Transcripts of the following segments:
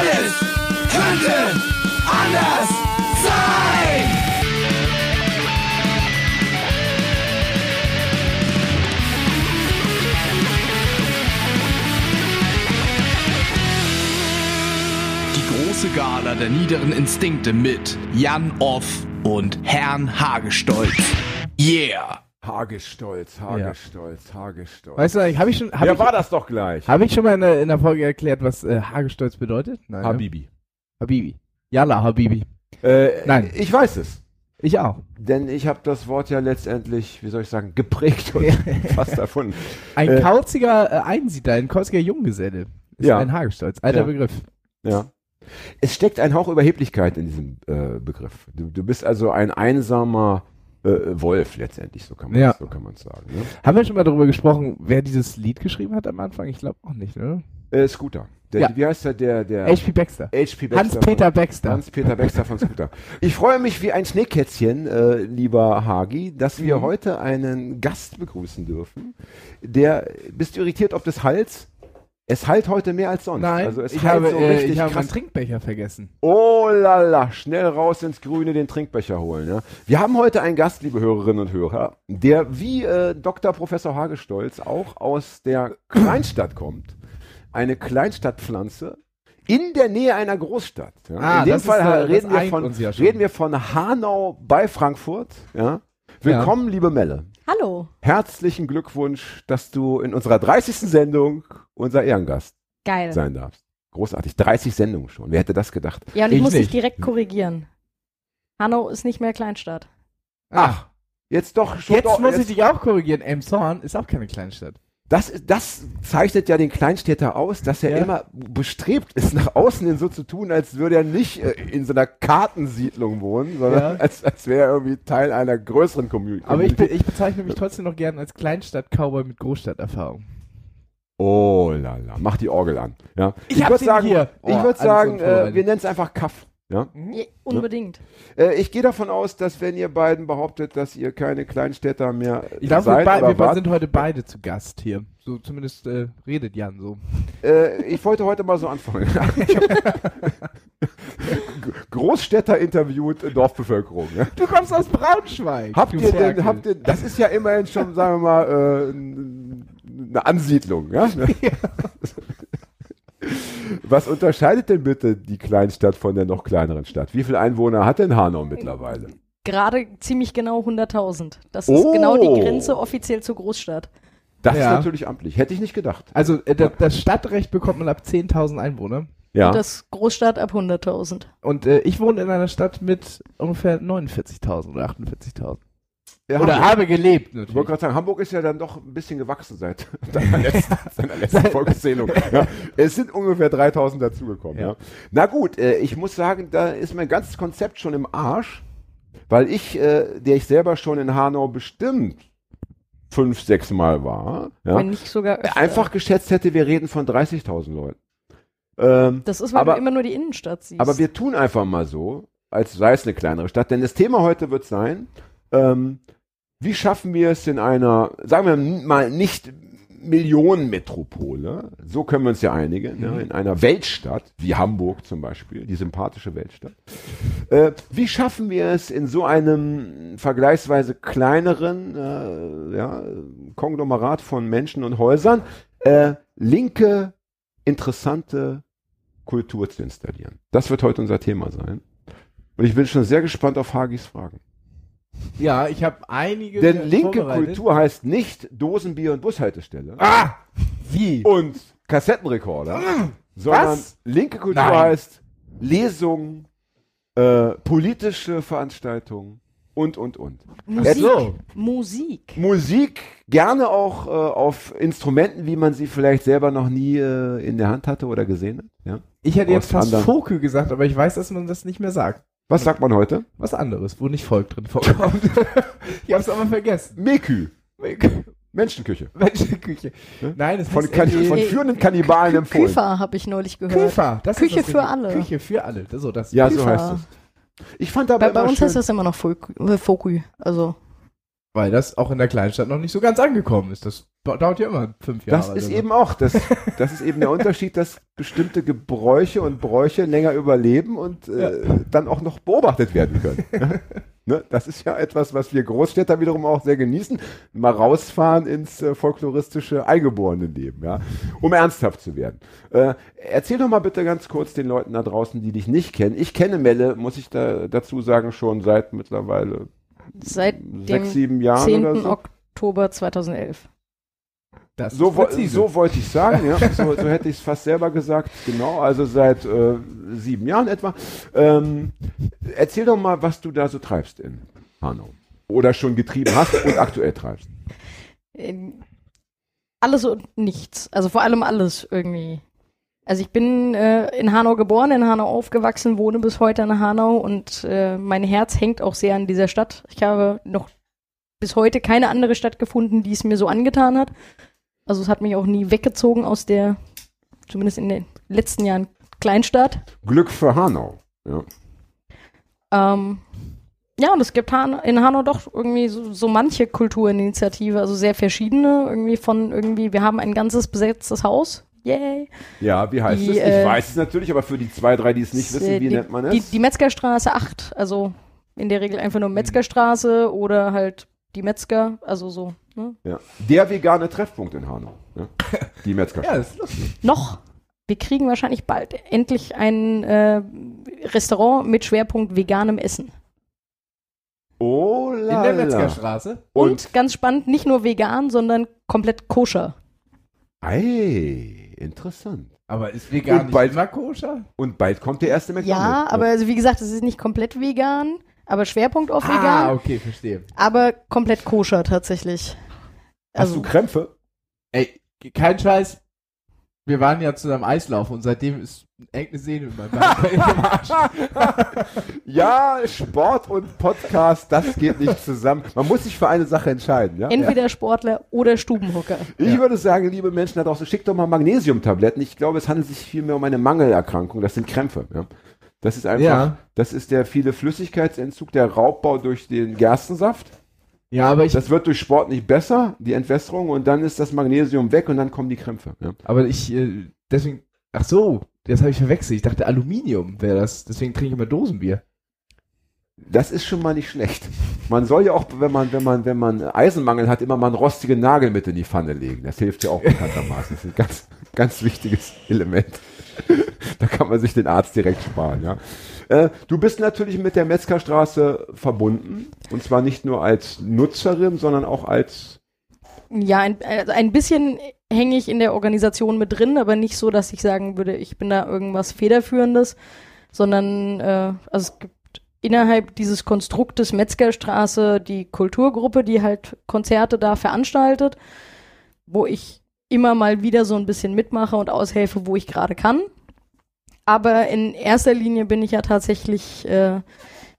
Alles könnte anders sein. Die große Gala der niederen Instinkte mit Jan Off und Herrn Hagestolz. Yeah! Hagestolz, Hagestolz, Hagestolz. Weißt du, habe ich schon, hab ja, ich, war das doch gleich. hab ich schon mal in der, in der Folge erklärt, was äh, Hagestolz bedeutet? Nein. Ne? Habibi. Habibi. Yalla, Habibi. Äh, Nein. Ich weiß es. Ich auch. Denn ich habe das Wort ja letztendlich, wie soll ich sagen, geprägt und fast erfunden. Ein Äh, kauziger äh, Einsiedler, ein kauziger Junggeselle. Ist Ja. ein Hagestolz. Alter Ja. Begriff. Ja. Es steckt ein Hauch Überheblichkeit in diesem äh, Begriff. Du, du bist also ein einsamer äh, Wolf letztendlich, so kann man Ja. so kann man sagen. Ne? Haben wir schon mal darüber gesprochen, wer dieses Lied geschrieben hat am Anfang? Ich glaube auch nicht, ne? Äh, Scooter. Der, Ja. Wie heißt der? Der, der H.P. Baxter. HP Baxter Hans-Peter Baxter. Hans-Peter Baxter von Scooter. Ich freue mich wie ein Schneekätzchen, äh, lieber Hagi, dass wir Mhm. heute einen Gast begrüßen dürfen. Der, bist du irritiert ob des Hals? Es halt heute mehr als sonst. Nein, also es ich halt habe, so äh, richtig ich habe meinen Trinkbecher vergessen. Oh lala, schnell raus ins Grüne den Trinkbecher holen. Ja. Wir haben heute einen Gast, liebe Hörerinnen und Hörer, der wie äh, Dr. Professor Hagestolz auch aus der Kleinstadt kommt. Eine Kleinstadtpflanze in der Nähe einer Großstadt. Ja. Ah, in dem das ist, Fall äh, reden, wir von, ja reden wir von Hanau bei Frankfurt. Ja. Willkommen, liebe Melle. Hallo. Herzlichen Glückwunsch, dass du in unserer 30. Sendung unser Ehrengast Geil. sein darfst. Großartig, 30 Sendungen schon. Wer hätte das gedacht? Ja, und ich, Ich muss dich nicht. direkt korrigieren. Hanau ist nicht mehr Kleinstadt. Ach, jetzt doch schon. Jetzt doch, muss ich dich auch korrigieren. Elmshorn ist auch keine Kleinstadt. das, das zeichnet ja den Kleinstädter aus, dass er Ja. immer bestrebt ist, nach außen hin so zu tun, als würde er nicht äh, in so einer Kartensiedlung wohnen, sondern Ja. als, als wäre er irgendwie Teil einer größeren Community. Aber ich, be- ich bezeichne mich trotzdem noch gern als Kleinstadt-Cowboy mit Großstadterfahrung. Oh lala, mach die Orgel an. Ja. Ich hab würd sie sagen, hier. Ich Oh, würde alles sagen, äh, wir nennen es einfach Kaff. Ja? Ja, unbedingt. Äh, ich gehe davon aus, dass wenn ihr beiden behauptet, dass ihr keine Kleinstädter mehr Ich glaube, wir, seid bei, oder wir sind heute beide zu Gast hier. So zumindest äh, redet Jan so. Äh, ich wollte heute mal so anfangen. Großstädter interviewt äh, Dorfbevölkerung. Ja. Du kommst aus Braunschweig. Habt ihr denn, habt ihr, das ist ja immerhin schon, sagen wir mal, äh, n- eine Ansiedlung. Ja? Was unterscheidet denn bitte die Kleinstadt von der noch kleineren Stadt? Wie viele Einwohner hat denn Hanau mittlerweile? Gerade ziemlich genau 100.000. Das Oh. ist genau die Grenze offiziell zur Großstadt. Das Ja. ist natürlich amtlich. Hätte ich nicht gedacht. Also äh, da, das Stadtrecht bekommt man ab 10.000 Einwohner. Ja. Und das Großstadt ab 100.000. Und äh, ich wohne in einer Stadt mit ungefähr 49.000 oder 48.000. Ja, Oder Hamburg. habe gelebt Ich wollte natürlich. gerade sagen, Hamburg ist ja dann doch ein bisschen gewachsen seit seiner letzten, seiner letzten Volkszählung. Ja, es sind ungefähr 3000 dazugekommen. Ja. Ja. Na gut, äh, ich muss sagen, da ist mein ganzes Konzept schon im Arsch, weil ich, äh, der ich selber schon in Hanau bestimmt fünf, sechs Mal war, ja, Wenn nicht sogar öfter. einfach geschätzt hätte, wir reden von 30.000 Leuten. Ähm, Das ist, weil aber- du immer nur die Innenstadt siehst. aber wir tun einfach mal so, als sei es eine kleinere Stadt. Denn das Thema heute wird sein, ähm, wie schaffen wir es in einer, sagen wir mal, nicht Millionenmetropole, so können wir uns ja einigen, ja, in einer Weltstadt, wie Hamburg zum Beispiel, die sympathische Weltstadt. Äh, wie schaffen wir es in so einem vergleichsweise kleineren äh, ja, Konglomerat von Menschen und Häusern, äh, linke, interessante Kultur zu installieren. Das wird heute unser Thema sein. Und ich bin schon sehr gespannt auf Hagis Fragen. Ja, ich habe einige. Denn linke. Kultur heißt nicht Dosenbier und Bushaltestelle Ah! Wie? und Kassettenrekorder, sondern Was? linke Kultur Nein. heißt Lesungen, äh, politische Veranstaltungen und, und, und. Musik. So. Musik. Musik gerne auch äh, auf Instrumenten, wie man sie vielleicht selber noch nie äh, in der Hand hatte oder gesehen hat. Ja? Ich hätte jetzt Aus fast anderen- Foke gesagt, aber ich weiß, dass man das nicht mehr sagt. Was sagt man heute? Was anderes, wo nicht Volk drin vorkommt. ich hab's aber vergessen. Mekü, Menschenküche. Menschenküche. Nein, es Von, heißt kan irgendwie von führenden Kannibalen empfohlen. Küfer habe ich neulich gehört. Küfer. Das Küche ist das für alle. Küche für alle. Das, so, das. Ja, so Küfer. heißt es. Ich fand aber Bei, bei uns schön, heißt das immer noch Fokü. Äh, Fokü. Also, Weil das auch in der Kleinstadt noch nicht so ganz angekommen ist. Das dauert ja immer fünf Jahre. Das ist oder so. eben auch, das, das ist eben der Unterschied, dass bestimmte Gebräuche und Bräuche länger überleben und äh, dann auch noch beobachtet werden können. ne? Das ist ja etwas, was wir Großstädter wiederum auch sehr genießen. Mal rausfahren ins äh, folkloristische Eingeborenenleben, ja, um ernsthaft zu werden. Äh, erzähl doch mal bitte ganz kurz den Leuten da draußen, die dich nicht kennen. Ich kenne Melle, muss ich da dazu sagen, schon seit mittlerweile Seit dem sechs, sieben Jahren 10. oder so. Oktober 2011. Das So, ist wo, so wollte ich sagen, ja. So, so hätte ich es fast selber gesagt. Genau, also seit äh, sieben Jahren etwa. Ähm, erzähl doch mal, was du da so treibst in Hanau. Oder schon getrieben hast und aktuell treibst. Ähm, Alles und nichts. Also vor allem alles irgendwie. Also ich bin äh, in Hanau geboren, in Hanau aufgewachsen, wohne bis heute in Hanau und äh, mein Herz hängt auch sehr an dieser Stadt. Ich habe noch bis heute keine andere Stadt gefunden, die es mir so angetan hat. Also es hat mich auch nie weggezogen aus der, zumindest in den letzten Jahren, Kleinstadt. Glück für Hanau. Ja. Ähm, ja, und es gibt Han in Hanau doch irgendwie so, so manche Kulturinitiative, also sehr verschiedene, irgendwie von irgendwie, wir haben ein ganzes besetztes Haus. Yay. ja, wie heißt Die, es? Ich äh, weiß es natürlich, aber für die zwei, drei, die es nicht wissen, wie die, nennt man es? Die, die Metzgerstraße 8, also in der Regel einfach nur Metzgerstraße oder halt die Metzger, also so. Ne? ja. Der vegane Treffpunkt in Hanau. Ja. Die Ja, Metzgerstraße. das ist lustig. Noch. Wir kriegen wahrscheinlich bald endlich ein äh, Restaurant mit Schwerpunkt veganem Essen. Oh In la der la. Metzgerstraße. Und, Und, ganz spannend, nicht nur vegan, sondern komplett koscher. ei, interessant. Aber ist vegan Und nicht bald- immer koscher? Und bald kommt der erste McDonald's. Ja, aber also wie gesagt, es ist nicht komplett vegan, aber Schwerpunkt auf Ah, vegan, okay, verstehe. aber komplett koscher tatsächlich. Hast Also, du Krämpfe? Ey, kein Scheiß. Wir waren ja zusammen Eislauf und seitdem ist irgendeine Sehne in meinem Arsch. Ja, Sport und Podcast, das geht nicht zusammen. Man muss sich für eine Sache entscheiden. Ja? entweder Sportler oder Stubenhocker. Ich Ja. würde sagen, liebe Menschen da draußen, schickt doch mal Magnesiumtabletten. Ich glaube, es handelt sich vielmehr um eine Mangelerkrankung. Das sind Krämpfe. Ja? Das ist einfach, Ja. das ist der viele Flüssigkeitsentzug, der Raubbau durch den Gerstensaft. Ja, aber ich, Das wird durch Sport nicht besser, die Entwässerung, und dann ist das Magnesium weg und dann kommen die Krämpfe. Ja? aber ich, äh, deswegen, ach so, das habe ich verwechselt. Ich dachte Aluminium wäre das. Deswegen trinke ich immer Dosenbier. Das ist schon mal nicht schlecht. Man soll ja auch, wenn man, wenn man, wenn man Eisenmangel hat, immer mal einen rostigen Nagel mit in die Pfanne legen. Das hilft ja auch bekanntermaßen. Das ist ein ganz, ganz wichtiges Element. da kann man sich den Arzt direkt sparen, ja. Äh, du bist natürlich mit der Metzgerstraße verbunden. Und zwar nicht nur als Nutzerin, sondern auch als, Ja, ein, also ein bisschen hänge ich in der Organisation mit drin, aber nicht so, dass ich sagen würde, ich bin da irgendwas Federführendes, sondern äh, also es gibt innerhalb dieses Konstruktes Metzgerstraße die Kulturgruppe, die halt Konzerte da veranstaltet, wo ich immer mal wieder so ein bisschen mitmache und aushelfe, wo ich gerade kann. Aber in erster Linie bin ich ja tatsächlich äh,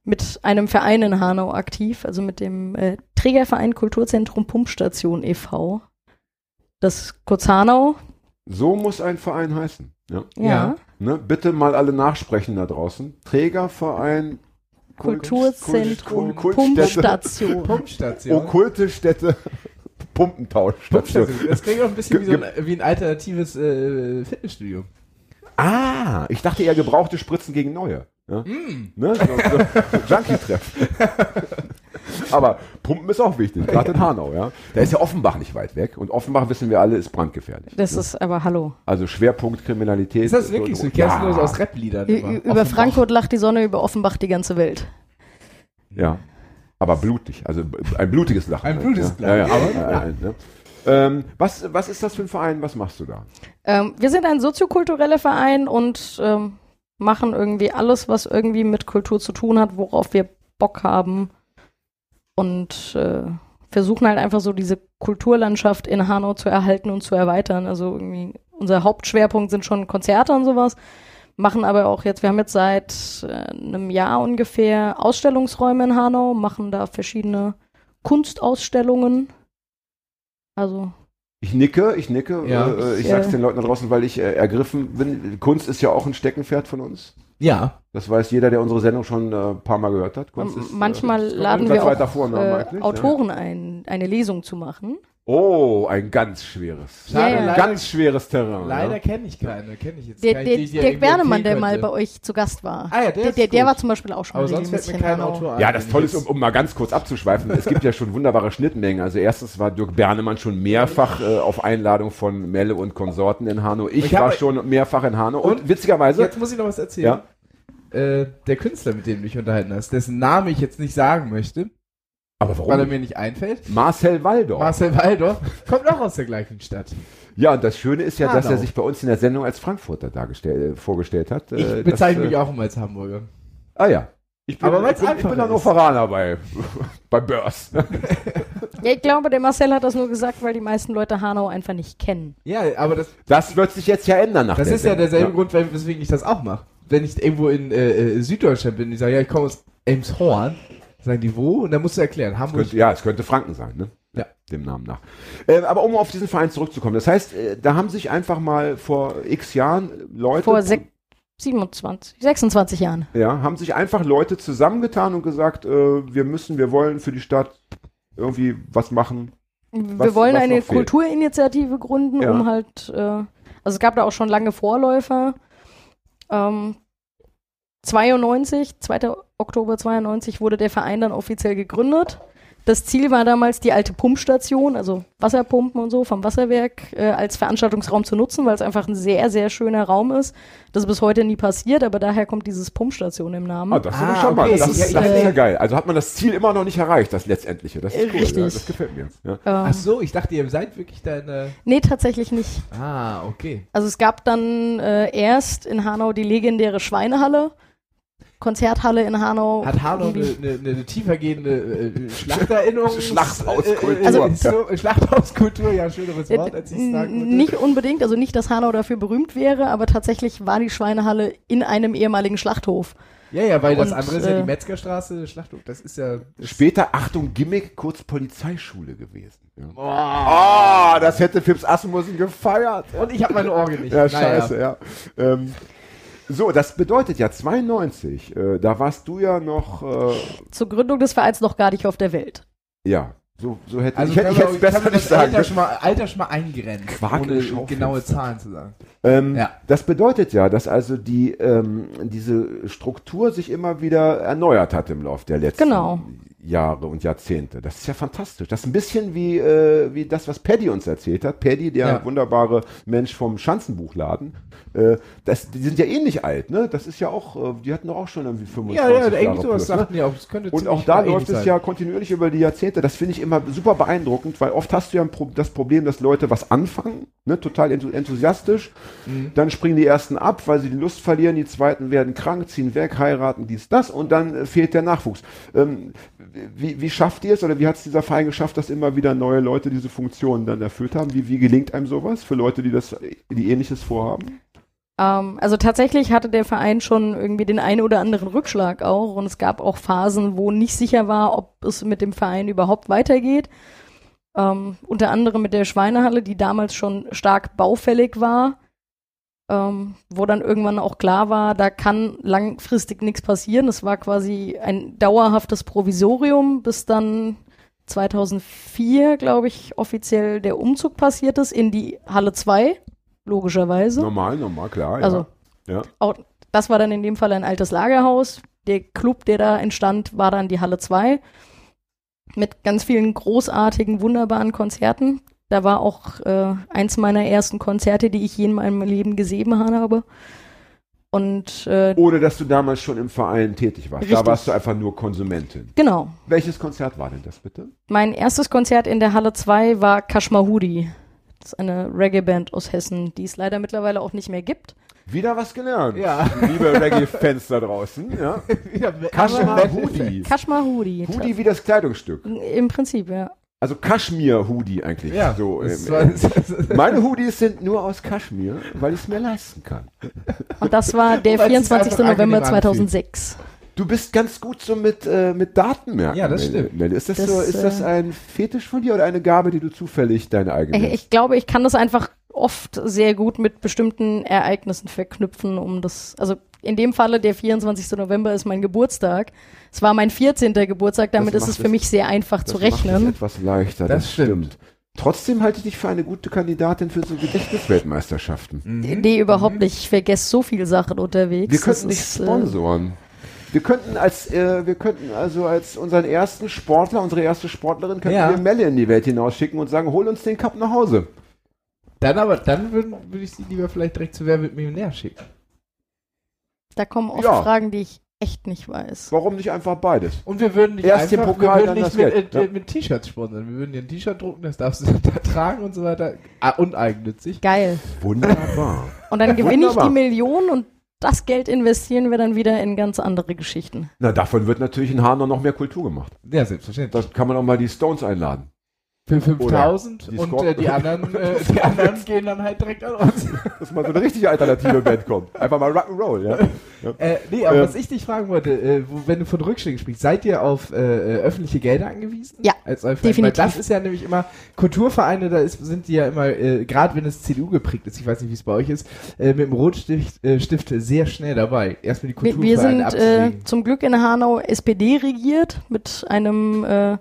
mit einem Verein in Hanau aktiv, also mit dem äh, Trägerverein Kulturzentrum Pumpstation e.V. Das kurz Hanau. so muss ein Verein heißen. Ja. Ja. Ja. Ne? Bitte mal alle nachsprechen da draußen. Trägerverein, Kulturzentrum Kult- Kultstätte. Pumpstation. Pumpstation. okkulte Städte, Pumpentauschstation. Das klingt auch ein bisschen wie, so ein, wie ein alternatives äh, Fitnessstudio. Ah, ich dachte eher gebrauchte Spritzen gegen neue. Ja? Mm. Ne? So, so, so Junkie-Treff. Aber Pumpen ist auch wichtig, gerade in Hanau, ja. Da ist ja Offenbach nicht weit weg und Offenbach, wissen wir alle, ist brandgefährlich. Das ne? ist aber hallo. Also Schwerpunkt Kriminalität. Ist das wirklich so? Ich kenn's nur so aus Rap-Liedern. Über Offenbach. Frankfurt lacht die Sonne, über Offenbach die ganze Welt. Ja, aber blutig, also ein blutiges Lachen. Ein blutiges ja. Ja, ja, Lachen, aber, ja, ja, ja. Ähm, was, was ist das für ein Verein? Was machst du da? Ähm, wir sind ein soziokultureller Verein und ähm, machen irgendwie alles, was irgendwie mit Kultur zu tun hat, worauf wir Bock haben. Und äh, versuchen halt einfach so diese Kulturlandschaft in Hanau zu erhalten und zu erweitern. Also irgendwie unser Hauptschwerpunkt sind schon Konzerte und sowas. Machen aber auch jetzt, wir haben jetzt seit äh, einem Jahr ungefähr Ausstellungsräume in Hanau, machen da verschiedene Kunstausstellungen. Also Ich nicke, ich nicke. Ja. Äh, ich Ja. sag's den Leuten da draußen, weil ich äh, ergriffen bin. Kunst ist ja auch ein Steckenpferd von uns. Ja. Das weiß jeder, der unsere Sendung schon äh, ein paar Mal gehört hat. Kunst ist, Manchmal äh, ist laden wir auch äh, eigentlich, Autoren ein, eine Lesung zu machen. Ja. Oh, ein ganz schweres. Ja, ja. Ein leider, ganz schweres Terrain. leider ja. kenne ich keine. Kenne ich jetzt Der, keinen, der, die ich dir der irgendwie Bernemann, der mal bei euch zu Gast war. Ah ja, der der, der, der war zum Beispiel auch schon Aber sonst fällt mir kein. Autor ein. Ja, das Tolle ist, um, um mal ganz kurz abzuschweifen, es gibt ja schon wunderbare Schnittmengen. Also erstens war Dirk Bernemann schon mehrfach äh, auf Einladung von Melle und Konsorten in Hanau. Ich, Ich war schon mehrfach in Hanau. Und, Und witzigerweise, Jetzt muss ich noch was erzählen. Äh, der Künstler, mit dem du dich unterhalten hast, dessen Name ich jetzt nicht sagen möchte, aber weil er warum? mir nicht? einfällt, Marcel Waldorf. Marcel Waldorf, kommt auch aus der gleichen Stadt. ja, und das Schöne ist ja, dass Hanau. er sich bei uns in der Sendung als Frankfurter dargestellt, äh, vorgestellt hat. Ich Äh, bezeichne das, mich äh, auch immer als Hamburger. Ah ja. Ich bin, Aber ich bin, ich bin ein ist. Hannoveraner bei, bei Börs. Ja, ich glaube, der Marcel hat das nur gesagt, weil die meisten Leute Hanau einfach nicht kennen. Ja, aber das, Das wird sich jetzt ja ändern nach das der ist ja Sendung. derselbe Grund, weil- weswegen ich das auch mache. Wenn ich irgendwo in äh, äh, Süddeutschland bin, ich sage, ja, ich komme aus Elmshorn, sagen die wo? Und dann musst du erklären, Hamburg. Könnte, ja, es könnte Franken sein, ne? Ja. Dem Namen nach. Äh, aber um auf diesen Verein zurückzukommen, das heißt, äh, da haben sich einfach mal vor x Jahren Leute, Vor sech- 27, 26 Jahren. ja, haben sich einfach Leute zusammengetan und gesagt, äh, wir müssen, wir wollen für die Stadt irgendwie was machen. Wir Was- wollen was eine. Kulturinitiative gründen, Ja. um halt, äh, also es gab da auch schon lange Vorläufer. Ähm, 92, 2. Oktober 92 wurde der Verein dann offiziell gegründet. Das Ziel war damals, die alte Pumpstation, also Wasserpumpen und so vom Wasserwerk, äh, als Veranstaltungsraum zu nutzen, weil es einfach ein sehr, sehr schöner Raum ist. Das ist bis heute nie passiert, aber daher kommt dieses Pumpstation im Namen. Ah, das ist Ah, schon mal, okay. das, Das ist, das ist äh, ja geil. Also hat man das Ziel immer noch nicht erreicht, das letztendliche. Das ist cool, Richtig. Ja, das gefällt mir. Ja. Ähm, Ach so, ich dachte, ihr seid wirklich da in der. nee, tatsächlich nicht. Ah, okay. Also es gab dann äh, erst in Hanau die legendäre Schweinehalle, Konzerthalle in Hanau. Hat Hanau eine, eine, eine tiefergehende äh, Schlachterinnerung? Schlachthauskultur. Also, Also- so, Schlachthauskultur, ja, schöneres Äh, Wort, als ich sagen würde. Nicht unbedingt, also nicht, dass Hanau dafür berühmt wäre, aber tatsächlich war die Schweinehalle in einem ehemaligen Schlachthof. Ja, ja, weil das Und, andere ist ja äh, die Metzgerstraße, Schlachthof. Das ist ja. Das Später, Achtung, Gimmick, kurz Polizeischule gewesen. Ja. Ah, das hätte Fips Asmussen gefeiert. Und ich habe meine Orgel nicht. Ja, Naja. scheiße, ja. Ähm, so, das bedeutet ja 92, äh, da warst du ja noch, äh, Zur Gründung des Vereins noch gar nicht auf der Welt. ja, so, so hätte Also ich, hätte ich jetzt besser nicht das sagen. Alter schon, mal, Alter schon mal eingrenzen, Quark ohne genaue Zahlen zu sagen. Ähm, Ja. Das bedeutet ja, dass also die, ähm, diese Struktur sich immer wieder erneuert hat im Laufe der letzten Genau. Jahre und Jahrzehnte. Das ist ja fantastisch. Das ist ein bisschen wie, äh, wie das, was Paddy uns erzählt hat. Paddy, der Ja. wunderbare Mensch vom Schanzenbuchladen. Äh, das, die sind ja ähnlich alt, ne? Das ist ja auch, äh, die hatten doch auch schon irgendwie 25 Ja, ja, Jahre irgendwie sowas ne? sagten die auch. Das könnte Und auch da läuft es ja kontinuierlich über die Jahrzehnte. Das finde ich immer super beeindruckend, weil oft hast du ja Pro das Problem, dass Leute was anfangen, ne, total enthu- enthusiastisch. Mhm. Dann springen die ersten ab, weil sie die Lust verlieren. Die zweiten werden krank, ziehen weg, heiraten, dies, das. Und dann äh, fehlt der Nachwuchs. Ähm, wie, wie schafft ihr es oder wie hat es dieser Verein geschafft, dass immer wieder neue Leute diese Funktionen dann erfüllt haben? Wie, wie gelingt einem sowas für Leute, die das, die ähnliches vorhaben? Ähm, also tatsächlich hatte der Verein schon irgendwie den einen oder anderen Rückschlag auch und es gab auch Phasen, wo nicht sicher war, ob es mit dem Verein überhaupt weitergeht. Ähm, unter anderem mit der Schweinehalle, die damals schon stark baufällig war, ähm, wo dann irgendwann auch klar war, da kann langfristig nichts passieren. Es war quasi ein dauerhaftes Provisorium, bis dann 2004, glaube ich, offiziell der Umzug passiert ist in die Halle 2, logischerweise. Normal, normal, klar. Also, ja. ja. auch das war dann in dem Fall ein altes Lagerhaus. Der Club, der da entstand, war dann die Halle 2 mit ganz vielen großartigen, wunderbaren Konzerten. Da war auch äh, eins meiner ersten Konzerte, die ich je in meinem Leben gesehen habe. Und äh, Ohne dass du damals schon im Verein tätig warst. Da Richtig. warst du einfach nur Konsumentin. genau, Welches Konzert war denn das bitte? mein erstes Konzert in der Halle 2 war Kashmahudi. Das ist eine Reggae-Band aus Hessen, die es leider mittlerweile auch nicht mehr gibt. Wieder was gelernt. Ja. Liebe Reggae-Fans da draußen. Ja. Hoodie. Kashmahudi. Hoodie wie das Kleidungsstück. Im Prinzip, ja. Also Kaschmir-Hoodie eigentlich. Ja, so, das ähm, war- äh, meine Hoodies sind nur aus Kaschmir, weil ich es mir leisten kann. Und das war der Weil es sich 24. einfach November angenehm anfühlt. 2006. Du bist ganz gut so mit, äh, mit Datenmerken. Ja, das stimmt. Ist das, Das, so, ist das äh, ein Fetisch von dir oder eine Gabe, die du zufällig deine eigene Ich, ich glaube, ich kann das einfach oft sehr gut mit bestimmten Ereignissen verknüpfen, um das, also in dem Falle der 24. November ist mein Geburtstag. Es war mein 14. Geburtstag, damit ist es für es- mich sehr einfach das zu macht es rechnen. etwas leichter, Das das, stimmt. stimmt. Trotzdem halte ich dich für eine gute Kandidatin für so Gedächtnisweltmeisterschaften. Nee, überhaupt nicht. Ich vergesse so viele Sachen unterwegs. Wir könnten dich äh, sponsoren. Wir könnten als, äh, wir könnten also als unseren ersten Sportler, unsere erste Sportlerin, könnten Ja. wir Melle in die Welt hinausschicken und sagen, hol uns den Cup nach Hause. Dann aber, dann würde würd ich sie lieber vielleicht direkt zu Wer wird Millionär schicken. Da kommen oft Ja. Fragen, die ich echt nicht weiß. Warum nicht einfach beides? Und wir würden nicht Erst den einfach, Pokal, wir würden das nicht mit, Geld, äh, ja. mit T-Shirts sponsern. Wir würden dir ein T-Shirt drucken, das darfst du da tragen und so weiter. Ah, uneigennützig. Geil. Wunderbar. Und dann gewinne ich die Million und das Geld investieren wir dann wieder in ganz andere Geschichten. Na, davon wird natürlich in Hanau noch mehr Kultur gemacht. Ja, selbstverständlich. Da kann man auch mal die Stones einladen. Für 5000 die und äh, die anderen, äh, die anderen gehen dann halt direkt an uns. Dass mal so eine richtige alternative Band kommt. Einfach mal Rock'n'Roll, ja. Äh, nee, aber Äh, was ich dich fragen wollte, äh, wo, wenn du von Rückschlägen sprichst, seid ihr auf äh, äh, öffentliche Gelder angewiesen? Ja, als definitiv. Weil das ist ja nämlich immer, Kulturvereine, da ist, sind die ja immer, äh, gerade wenn es CDU geprägt ist, ich weiß nicht, wie es bei euch ist, äh, mit dem Rotstift äh, Stift sehr schnell dabei. Erstmal die Wir, Kulturvereine wir sind äh, abzuwägen. zum Glück in Hanau SPD regiert mit einem äh,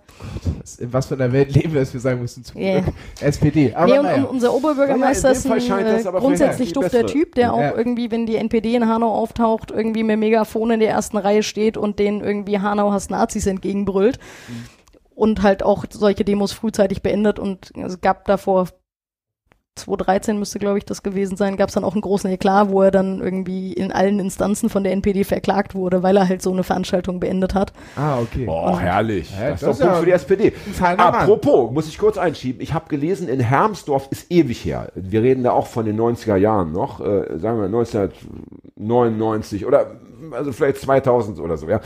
Was- In was für einer Welt leben wir, dass wir sagen müssen, zum Yeah. SPD. Aber nee, und, naja. unser Oberbürgermeister Naja, ist ein äh, grundsätzlich dufter Typ, der auch Ja. irgendwie, wenn die NPD in Hanau auftaucht, irgendwie mit Megafon in der ersten Reihe steht und denen irgendwie Hanau hasst Nazis entgegenbrüllt. Mhm. Und halt auch solche Demos frühzeitig beendet und es gab davor 2013 müsste, glaube ich, das gewesen sein, gab es dann auch einen großen Eklat, wo er dann irgendwie in allen Instanzen von der NPD verklagt wurde, weil er halt so eine Veranstaltung beendet hat. ah, okay. Oh, herrlich. Ja, das ist das doch ist gut ja für die SPD. ein feiner Mann. Apropos, muss ich kurz einschieben. Ich habe gelesen, in Hermsdorf ist ewig her. Wir reden da auch von den 90er Jahren noch, äh, sagen wir 1999 oder also vielleicht 2000 oder so, ja.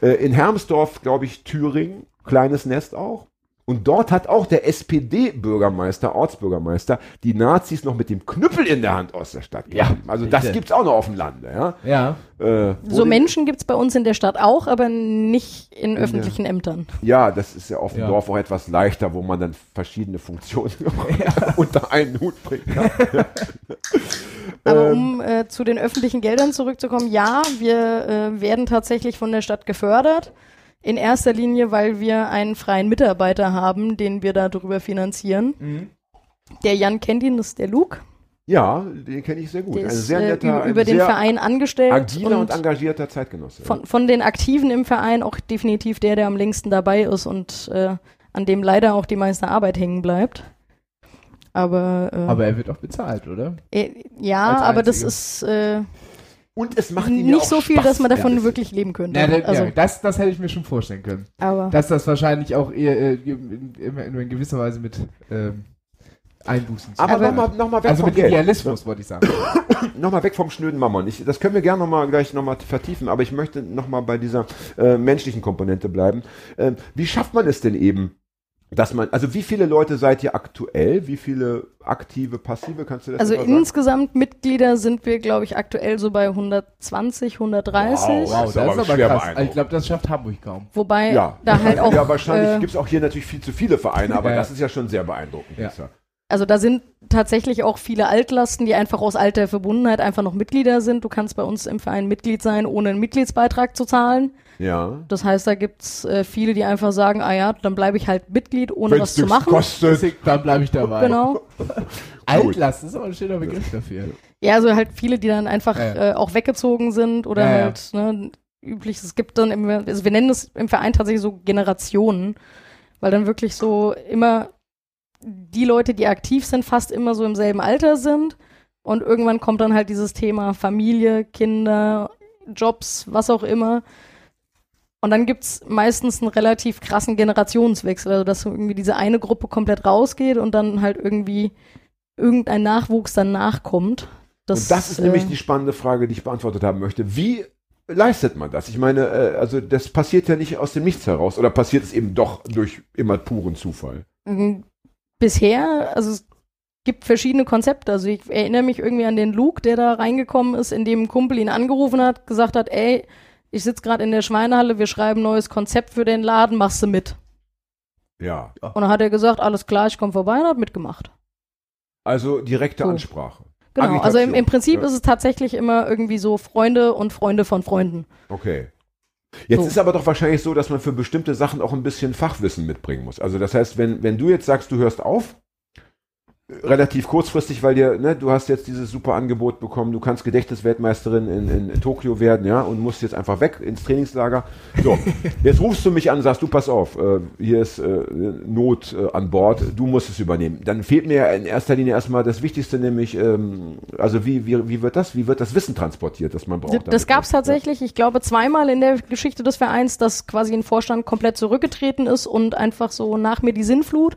Äh, in Hermsdorf, glaube ich, Thüringen, kleines Nest auch. Und dort hat auch der SPD-Bürgermeister, Ortsbürgermeister, die Nazis noch mit dem Knüppel in der Hand aus der Stadt Ja, getrieben. Also das bitte. gibt's auch noch auf dem Lande, ja. Ja. Äh, So Menschen gibt's bei uns in der Stadt auch, aber nicht in der- öffentlichen Ämtern. Ja, das ist ja auf dem Ja. Dorf auch etwas leichter, wo man dann verschiedene Funktionen unter einen Hut bringen kann. Aber Ähm. um äh, zu den öffentlichen Geldern zurückzukommen, ja, wir äh, werden tatsächlich von der Stadt gefördert. In erster Linie, weil wir einen freien Mitarbeiter haben, den wir darüber finanzieren. Mhm. Der Jan kennt ihn, das ist der Luke. Ja, den kenne ich sehr gut. Der Ein ist sehr äh, netter, über, den sehr Verein angestellt. agiler und, und engagierter Zeitgenosse. von, von den Aktiven im Verein auch definitiv der, der am längsten dabei ist und äh, an dem leider auch die meiste Arbeit hängen bleibt. Aber, äh, Aber er wird auch bezahlt, oder? äh, ja, aber das ist äh, und es macht ihm ja nicht auch so viel, Spaß, dass man davon ehrlich. wirklich leben könnte. Ja, da, also, ja, das, das hätte ich mir schon vorstellen können. aber Dass das wahrscheinlich auch eher äh, in, in, in gewisser Weise mit ähm, Einbußen zu Aber tun hat. nochmal noch mal weg Also vom mit Geld. Idealismus, wollte ich sagen. Nochmal weg vom schnöden Mammon. Ich, das können wir gerne noch mal gleich nochmal vertiefen, aber ich möchte nochmal bei dieser äh, menschlichen Komponente bleiben. Ähm, wie schafft man es denn eben, dass man, also wie viele Leute seid ihr aktuell? Wie viele aktive, passive, kannst du das Also insgesamt Mitglieder sind wir, glaube ich, aktuell so bei 120, 130. Wow. Wow, das aber ist aber schwer krass. beeindruckend. Ich glaube, das schafft Hamburg kaum. Wobei Ja. da halt auch, ja, wahrscheinlich äh, gibt es auch hier natürlich viel zu viele Vereine, aber Ja. das ist ja schon sehr beeindruckend. Ja. Also da sind tatsächlich auch viele Altlasten, die einfach aus alter Verbundenheit einfach noch Mitglieder sind. Du kannst bei uns im Verein Mitglied sein, ohne einen Mitgliedsbeitrag zu zahlen. Ja. Das heißt, da gibt's äh, viele, die einfach sagen, ah ja, dann bleibe ich halt Mitglied, ohne was zu machen. kostet. Dann bleibe ich dabei. Genau. Altlast ist aber ein schöner Begriff dafür. Ja, also halt viele, die dann einfach Ja, ja. Äh, auch weggezogen sind oder Ja, ja. halt ne, üblich. Es gibt dann, im, also wir nennen es im Verein tatsächlich so Generationen, weil dann wirklich so immer die Leute, die aktiv sind, fast immer so im selben Alter sind und irgendwann kommt dann halt dieses Thema Familie, Kinder, Jobs, was auch immer. Und dann gibt's meistens einen relativ krassen Generationswechsel, also dass so irgendwie diese eine Gruppe komplett rausgeht und dann halt irgendwie irgendein Nachwuchs dann nachkommt. Und das ist äh, nämlich die spannende Frage, die ich beantwortet haben möchte. Wie leistet man das? Ich meine, äh, also das passiert ja nicht aus dem Nichts heraus oder passiert es eben doch durch immer puren Zufall? m, bisher, also es gibt verschiedene Konzepte. Also ich erinnere mich irgendwie an den Luke, der da reingekommen ist, in dem ein Kumpel ihn angerufen hat, gesagt hat, ey, ich sitze gerade in der Schweinehalle, wir schreiben ein neues Konzept für den Laden, machst du mit? Ja. Und dann hat er gesagt, alles klar, ich komme vorbei und hat mitgemacht. Also direkte So. Ansprache. Genau, also im, im Agitation, Prinzip ja. ist es tatsächlich immer irgendwie so Freunde und Freunde von Freunden. Okay. Jetzt So. ist aber doch wahrscheinlich so, dass man für bestimmte Sachen auch ein bisschen Fachwissen mitbringen muss. Also das heißt, wenn, wenn du jetzt sagst, du hörst auf, relativ kurzfristig, weil dir, ne, du hast jetzt dieses super Angebot bekommen, du kannst Gedächtnisweltmeisterin in, in Tokio werden, ja, und musst jetzt einfach weg ins Trainingslager. So, jetzt rufst du mich an und sagst, du pass auf, äh, hier ist äh, Not äh, an Bord, du musst es übernehmen. Dann fehlt mir in erster Linie erstmal das Wichtigste, nämlich, ähm, also wie, wie, wie wird das, wie wird das Wissen transportiert, das man braucht? Das, das gab es tatsächlich, ich glaube, zweimal in der Geschichte des Vereins, dass quasi ein Vorstand komplett zurückgetreten ist und einfach so nach mir die Sinnflut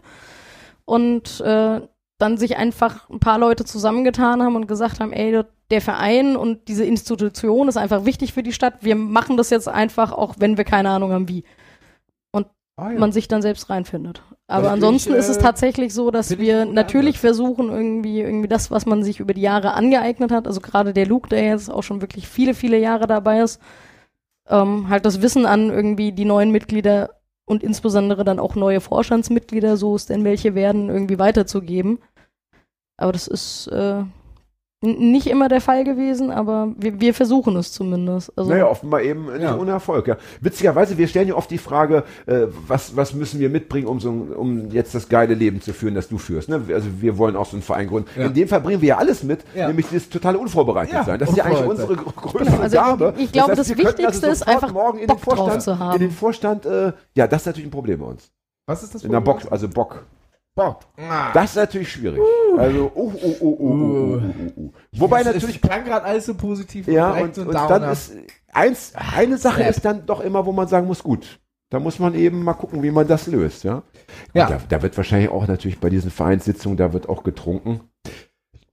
und äh, dann sich einfach ein paar Leute zusammengetan haben und gesagt haben, ey, der Verein und diese Institution ist einfach wichtig für die Stadt. Wir machen das jetzt einfach, auch wenn wir keine Ahnung haben, wie. Und Ah, ja. man sich dann selbst reinfindet. Aber Das ansonsten ich, ist es äh, tatsächlich so, dass wir natürlich Ansatz. versuchen, irgendwie, irgendwie das, was man sich über die Jahre angeeignet hat, also gerade der Luke, der jetzt auch schon wirklich viele, viele Jahre dabei ist, ähm, halt das Wissen an irgendwie die neuen Mitglieder und insbesondere dann auch neue Vorstandsmitglieder, so es denn welche werden, irgendwie weiterzugeben. Aber das ist äh, nicht immer der Fall gewesen, aber wir, wir versuchen es zumindest. Also, Naja, offenbar eben nicht Ja. ohne Erfolg. Ja. Witzigerweise, wir stellen ja oft die Frage, äh, was, was müssen wir mitbringen, um, so, um jetzt das geile Leben zu führen, das du führst. Ne? Also wir wollen auch so einen Verein gründen. Ja. In dem Fall bringen wir ja alles mit, Ja. nämlich dieses totale Unvorbereitet Ja, sein. Das ist ja eigentlich unsere größte Genau, also Gabe. ich- ich glaube, das wir könnten Wichtigste ist sofort einfach morgen in Bock den Vorstand, drauf zu haben. In den Vorstand, äh, ja, das ist natürlich ein Problem bei uns. Was ist das In der Problem? Bock, also Bock. Bord. Das ist natürlich schwierig. Uh. Also, uh, uh, uh, uh, uh, uh, uh. Wobei weiß, natürlich. Es klang gerade alles so positiv. Ja, und, und, und dann ist eins, eine Sache ja. ist dann doch immer, wo man sagen muss, gut. Da muss man eben mal gucken, wie man das löst, ja. ja. Da, da, wird wahrscheinlich auch natürlich bei diesen Vereinssitzungen, da wird auch getrunken.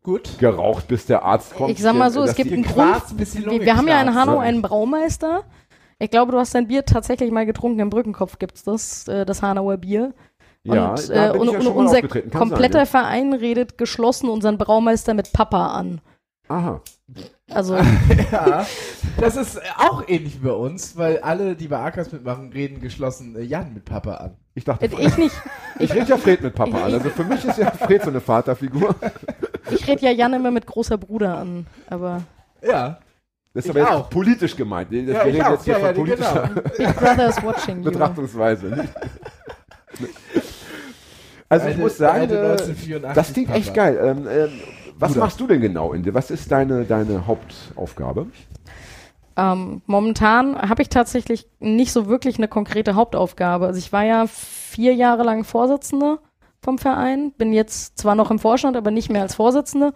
Gut. Geraucht, bis der Arzt kommt. Ich sag mal so, es gibt einen Grund. Ein wir haben ja in Hanau einen Braumeister. Ich glaube, du hast dein Bier tatsächlich mal getrunken. Im Brückenkopf gibt es das, das Hanauer Bier ja, und äh, und, ja unser kompletter sein, Verein redet geschlossen unseren Braumeister mit Papa an. ja. Aha. Also, Ja, das ist auch ähnlich wie bei uns, weil alle, die bei Akas mitmachen, reden geschlossen äh, Jan mit Papa an. Ich dachte, äh, ich nicht. ich rede ja Fred mit Papa ich- an. Also für mich ist ja Fred so eine Vaterfigur. Ich rede ja Jan immer mit großer Bruder an. Aber Ja. Das ist Ich aber jetzt auch. politisch gemeint. Das- Ja, Wir ich reden auch. jetzt hier Ja, von ja, politischer genau. Big Brother is watching you. Betrachtungsweise. nicht? Also ich muss sagen, äh, 1984 Das klingt echt geil. Ähm, ähm, was Bruder. machst du denn genau in dir? Was ist deine, deine Hauptaufgabe? Ähm, momentan habe ich tatsächlich nicht so wirklich eine konkrete Hauptaufgabe. Also ich war ja vier Jahre lang Vorsitzende vom Verein, bin jetzt zwar noch im Vorstand, aber nicht mehr als Vorsitzende.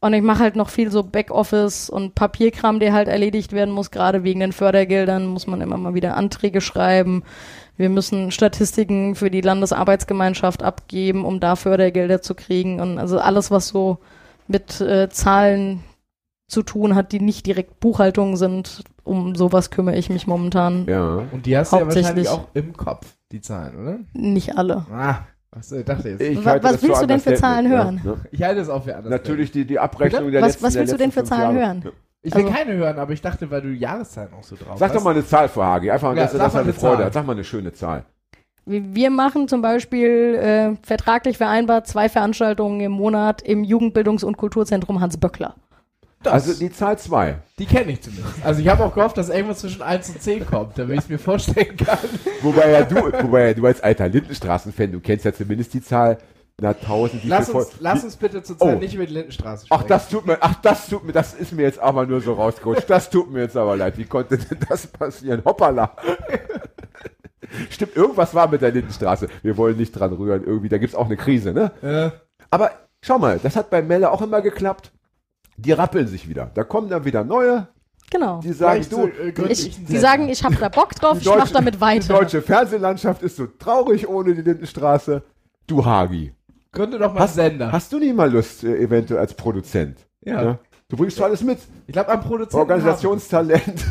Und ich mache halt noch viel so Backoffice und Papierkram, der halt erledigt werden muss. Gerade wegen den Fördergeldern muss man immer mal wieder Anträge schreiben. Wir müssen Statistiken für die Landesarbeitsgemeinschaft abgeben, um da Fördergelder zu kriegen. Und also alles, was so mit äh, Zahlen zu tun hat, die nicht direkt Buchhaltung sind. Um sowas kümmere ich mich momentan. Ja. Und die hast du ja wahrscheinlich auch im Kopf, die Zahlen, oder? Nicht alle. Ah, was ich dachte jetzt. Ich was das willst du denn für Zahlen ja, hören? ne? Ich halte es auch für anders. Natürlich die, die Abrechnung Bitte? der Was- letzten was der willst du denn für Zahlen Jahre. hören? Ja. Ich will Also- keine hören, aber ich dachte, weil du die Jahreszahlen auch so drauf Sag hast. doch mal eine Zahl vor Hagi. Einfach, Ja, dass, sag dass mal er eine eine Freude Zahl. hat. Sag mal eine schöne Zahl. Wir wir machen zum Beispiel äh, vertraglich vereinbart zwei Veranstaltungen im Monat im Jugendbildungs- und Kulturzentrum Hans Böckler. Das, Also die Zahl 2. die kenne ich zumindest. Also ich habe auch gehofft, dass irgendwas zwischen 1 und 10 kommt, damit ich es mir vorstellen kann. Wobei ja du, wobei ja du als alter Lindenstraßen-Fan, du kennst ja zumindest die Zahl, na 1000, wie Lass uns, lass uns bitte zur Zeit Oh. nicht über die Lindenstraße sprechen. Ach, das tut mir, ach, das tut mir, das ist mir jetzt aber nur so rausgerutscht. Das tut mir jetzt aber leid. Wie konnte denn das passieren? Hoppala. Stimmt, irgendwas war mit der Lindenstraße. Wir wollen nicht dran rühren. Irgendwie, da gibt's auch eine Krise, ne? Äh, Aber schau mal, das hat bei Melle auch immer geklappt. Die rappeln sich wieder. Da kommen dann wieder neue, Genau. die sagen, vielleicht du, so, äh, Ich, die sagen, ich habe da Bock drauf, Die ich mach damit die weiter. deutsche Fernsehlandschaft ist so traurig ohne die Lindenstraße. Du Hagi. Gründe doch mal Hast, Sender. hast du nicht mal Lust, äh, eventuell als Produzent? ja. Ne? Du bringst doch alles mit. Ich glaube, am Produzenten. Organisationstalent,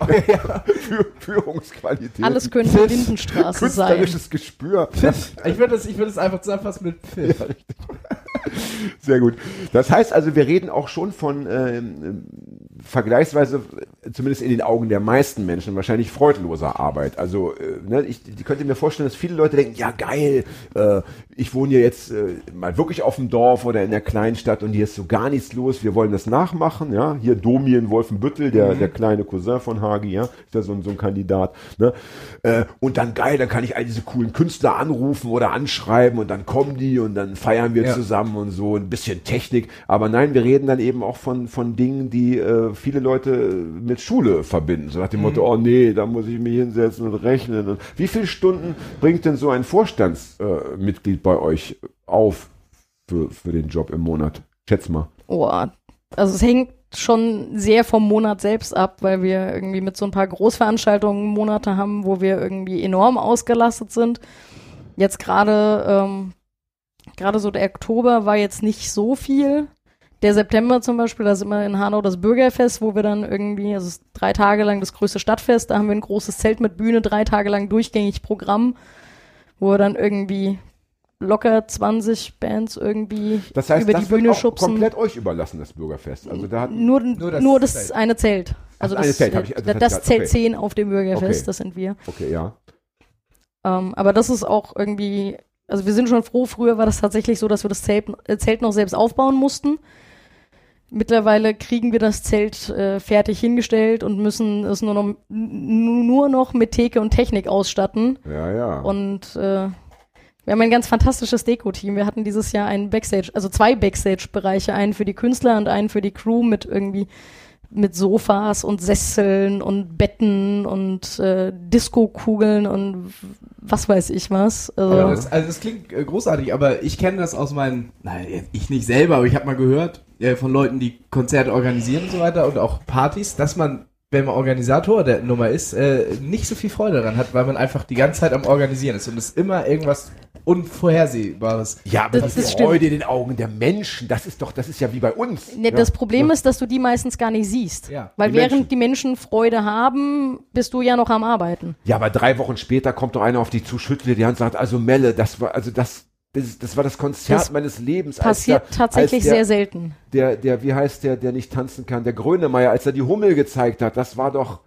haben- ja. Für, Führungsqualität, Alles könnte Pfiff. Lindenstraße sein. künstlerisches Gespür. Ich würde es ich würde es einfach zusammenfassen mit Pfiff. Sehr gut. Das heißt also, wir reden auch schon von ähm, vergleichsweise zumindest in den Augen der meisten Menschen wahrscheinlich freudloser Arbeit. Also äh, ne, ich, ich könnte mir vorstellen, dass viele Leute denken, ja geil, äh, ich wohne hier jetzt äh, mal wirklich auf dem Dorf oder in der Kleinstadt und hier ist so gar nichts los, wir wollen das nachmachen. Ja, Hier Domi in Wolfenbüttel, der, der kleine Cousin von Hagi, ja, ist ja so, ein- so ein Kandidat. Ne? Äh, und dann geil, dann kann ich all diese coolen Künstler anrufen oder anschreiben und dann kommen die und dann feiern wir Ja. zusammen und so, ein bisschen Technik. Aber nein, wir reden dann eben auch von, von Dingen, die äh, viele Leute mit Schule verbinden. So nach dem Motto, oh nee, da muss ich mich hinsetzen und rechnen. Und wie viele Stunden bringt denn so ein Vorstandsmitglied äh, bei euch auf für, für den Job im Monat? Schätz mal. Oh, also es hängt schon sehr vom Monat selbst ab, weil wir irgendwie mit so ein paar Großveranstaltungen Monate haben, wo wir irgendwie enorm ausgelastet sind. Jetzt gerade, ähm, gerade so der Oktober war jetzt nicht so viel. Der September zum Beispiel, da ist immer in Hanau das Bürgerfest, wo wir dann irgendwie, also drei Tage lang das größte Stadtfest, da haben wir ein großes Zelt mit Bühne, drei Tage lang durchgängig Programm, wo wir dann irgendwie locker 20 Bands irgendwie Das heißt, über das die Bühne wird auch schubsen. komplett euch überlassen, das Bürgerfest. Also da hat, Nur, Nur nur das das, Zelt. eine Zelt. Also das das, Zelt ich- also das das, Zelt okay. 10 auf dem Bürgerfest, Okay. das sind wir. okay, ja. Ähm, aber das ist auch irgendwie, also wir sind schon froh, früher war das tatsächlich so, dass wir das Zelt, äh, Zelt noch selbst aufbauen mussten. Mittlerweile kriegen wir das Zelt äh, fertig hingestellt und müssen es nur noch, nur noch mit Theke und Technik ausstatten. Ja, ja. Und äh, wir haben ein ganz fantastisches Deko-Team. Wir hatten dieses Jahr einen Backstage, also zwei Backstage-Bereiche, einen für die Künstler und einen für die Crew mit irgendwie mit Sofas und Sesseln und Betten und äh, Disco-Kugeln und was weiß ich was. Also, Ja, das, also das klingt äh, großartig, aber ich kenne das aus meinen, nein, ich nicht selber, aber ich habe mal gehört äh, von Leuten, die Konzerte organisieren und so weiter und auch Partys, dass man, wenn man Organisator der Nummer ist, äh, nicht so viel Freude daran hat, weil man einfach die ganze Zeit am Organisieren ist und es immer irgendwas Unvorhersehbares. ja, aber Das- die das stimmt. Freude in den Augen der Menschen, das ist doch, das ist ja wie bei uns. ne, ja. das Problem ist, dass du die meistens gar nicht siehst. Ja, Weil die während Menschen. die Menschen Freude haben, bist du ja noch am Arbeiten. Ja, aber drei Wochen später kommt doch einer auf dich zu, schüttelt dir die Hand und sagt, also Melle, das war, also das, das, das war das Konzert Das meines Lebens. Passiert als der, tatsächlich der, sehr selten. Der, der, wie heißt der, der nicht tanzen kann, der Grönemeyer, als er die Hummel gezeigt hat, das war doch,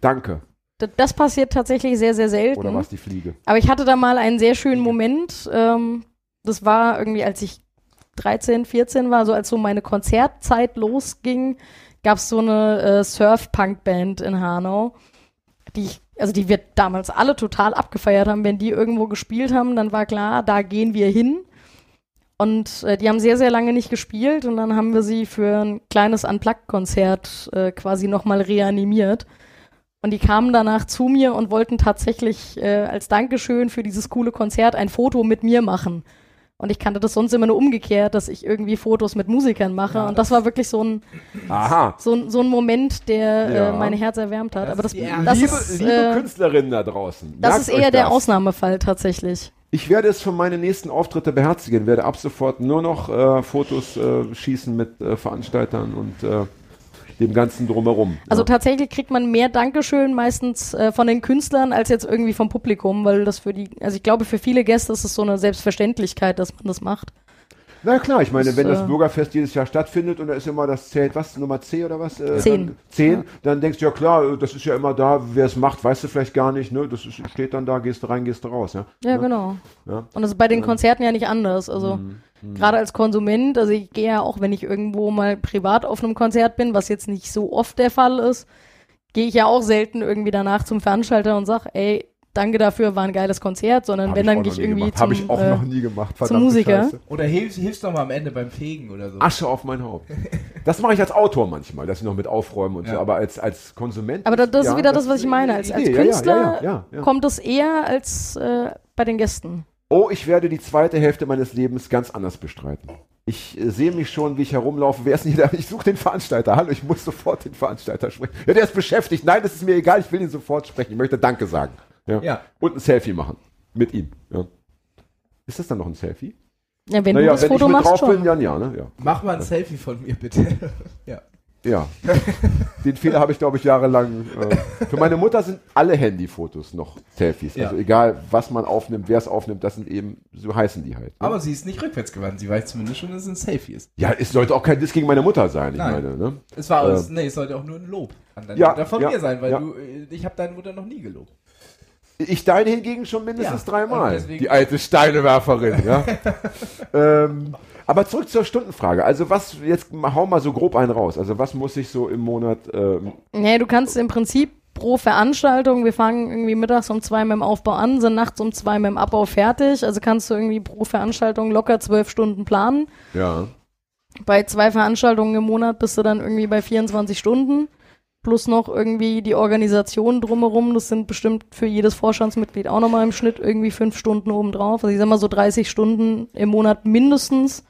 danke. D das passiert tatsächlich sehr, sehr selten. Oder was die Fliege? Aber ich hatte da mal einen sehr schönen Moment. Ähm, das war irgendwie, als ich 13, 14 war, so als so meine Konzertzeit losging, gab es so eine äh, Surf-Punk-Band in Hanau, die ich, also die wir damals alle total abgefeiert haben. Wenn die irgendwo gespielt haben, dann war klar, da gehen wir hin. Und äh, die haben sehr, sehr lange nicht gespielt und dann haben wir sie für ein kleines Unplugged-Konzert äh, quasi nochmal reanimiert. Und die kamen danach zu mir und wollten tatsächlich äh, als Dankeschön für dieses coole Konzert ein Foto mit mir machen. Und ich kannte das sonst immer nur umgekehrt, dass ich irgendwie Fotos mit Musikern mache. Ja, und das war wirklich so ein, Aha. so ein, so ein Moment, der Ja. äh, mein Herz erwärmt hat. Das Aber das, ist die das liebe ist, liebe äh, Künstlerinnen da draußen. das ist eher der das. Ausnahmefall tatsächlich. Ich werde es für meine nächsten Auftritte beherzigen, werde ab sofort nur noch äh, Fotos äh, schießen mit äh, Veranstaltern und äh, dem ganzen drumherum. Also ja. tatsächlich kriegt man mehr Dankeschön meistens äh, von den Künstlern als jetzt irgendwie vom Publikum, weil das für die, also ich glaube, für viele Gäste ist es so eine Selbstverständlichkeit, dass man das macht. Na klar, ich meine, Das, wenn das äh, Bürgerfest jedes Jahr stattfindet und da ist immer das Zelt, was, Nummer 10 oder was? Äh, Zehn. Dann, 10, dann denkst du, ja klar, das ist ja immer da, wer es macht, weißt du vielleicht gar nicht, ne? Das ist, steht dann da, gehst du rein, gehst du raus, ja. Ja, genau. Ja. Und das ist bei den Konzerten ja nicht anders. Also Mhm. Gerade als Konsument, also ich gehe ja auch, wenn ich irgendwo mal privat auf einem Konzert bin, was jetzt nicht so oft der Fall ist, gehe ich ja auch selten irgendwie danach zum Veranstalter und sag, ey, danke dafür, war ein geiles Konzert, sondern Hab wenn dann gehe ich irgendwie gemacht. zum, Habe ich auch äh, noch nie gemacht, verdammte Musiker. Scheiße. Oder hilfst, hilfst doch mal am Ende beim Fegen oder so. Asche auf mein Haupt. Das mache ich als Autor manchmal, dass ich noch mit aufräume und so, Ja. aber als, als Konsument. Aber da, das ja, ist wieder das, was ich meine. Als, als. Ja, ja, Künstler ja, ja, ja, ja. kommt es eher als äh, bei den Gästen. Oh, ich werde die zweite Hälfte meines Lebens ganz anders bestreiten. Ich äh, sehe mich schon, wie ich herumlaufe. Wer ist denn hier da? Ich suche den Veranstalter. Hallo, ich muss sofort den Veranstalter sprechen. Ja, der ist beschäftigt. Nein, das ist mir egal. Ich will ihn sofort sprechen. Ich möchte Danke sagen. Ja. Ja. Und ein Selfie machen. Mit ihm. Ja. Ist das dann noch ein Selfie? Ja, wenn naja, du das wenn Foto ich mit machst drauf schon. bin, dann ja, ne? Ja. Mach mal ein Selfie von mir, bitte. ja. Ja. Den Fehler habe ich, glaube ich, jahrelang. Äh, für meine Mutter sind alle Handyfotos noch Selfies. Also Ja. egal, was man aufnimmt, wer es aufnimmt, das sind eben, so heißen die halt. Ne? Aber sie ist nicht rückwärtsgewandt. Sie weiß zumindest schon, dass es ein Selfie ist. ja, es sollte auch kein Diss gegen meine Mutter sein, ich Nein. meine. Ne? Es war, Äh. nee, es sollte auch nur ein Lob an deine Ja, Mutter von ja, mir sein, weil du, äh, ich habe deine Mutter noch nie gelobt. Ich deine hingegen schon mindestens dreimal. Die alte Steinewerferin, ja. ähm, aber zurück zur Stundenfrage. Also was, jetzt hau mal so grob einen raus. Also was muss ich so im Monat, ähm, Nee, du kannst im Prinzip pro Veranstaltung, wir fangen irgendwie mittags um zwei mit dem Aufbau an, sind nachts um zwei mit dem Abbau fertig. Also kannst du irgendwie pro Veranstaltung locker zwölf Stunden planen. ja. Bei zwei Veranstaltungen im Monat bist du dann irgendwie bei 24 Stunden. Plus noch irgendwie die Organisation drumherum. Das sind bestimmt für jedes Vorstandsmitglied auch nochmal im Schnitt irgendwie fünf Stunden obendrauf. Also ich sag mal so 30 Stunden im Monat mindestens.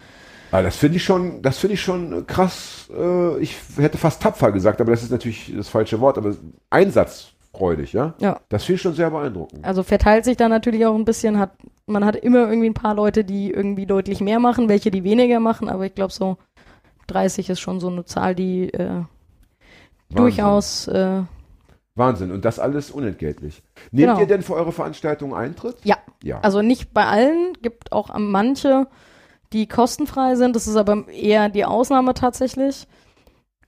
Ah, das finde ich schon, das finde ich schon krass. Äh, ich hätte fast tapfer gesagt, aber das ist natürlich das falsche Wort, aber einsatzfreudig, ja. Ja. Das finde ich schon sehr beeindruckend. Also verteilt sich da natürlich auch ein bisschen, hat, man hat immer irgendwie ein paar Leute, die irgendwie deutlich mehr machen, welche die weniger machen, aber ich glaube so 30 ist schon so eine Zahl, die äh, durchaus äh, Wahnsinn. Und das alles unentgeltlich. Nehmt Genau. ihr denn für eure Veranstaltungen Eintritt? Ja. Ja. Also nicht bei allen, gibt auch manche, die kostenfrei sind. Das ist aber eher die Ausnahme tatsächlich.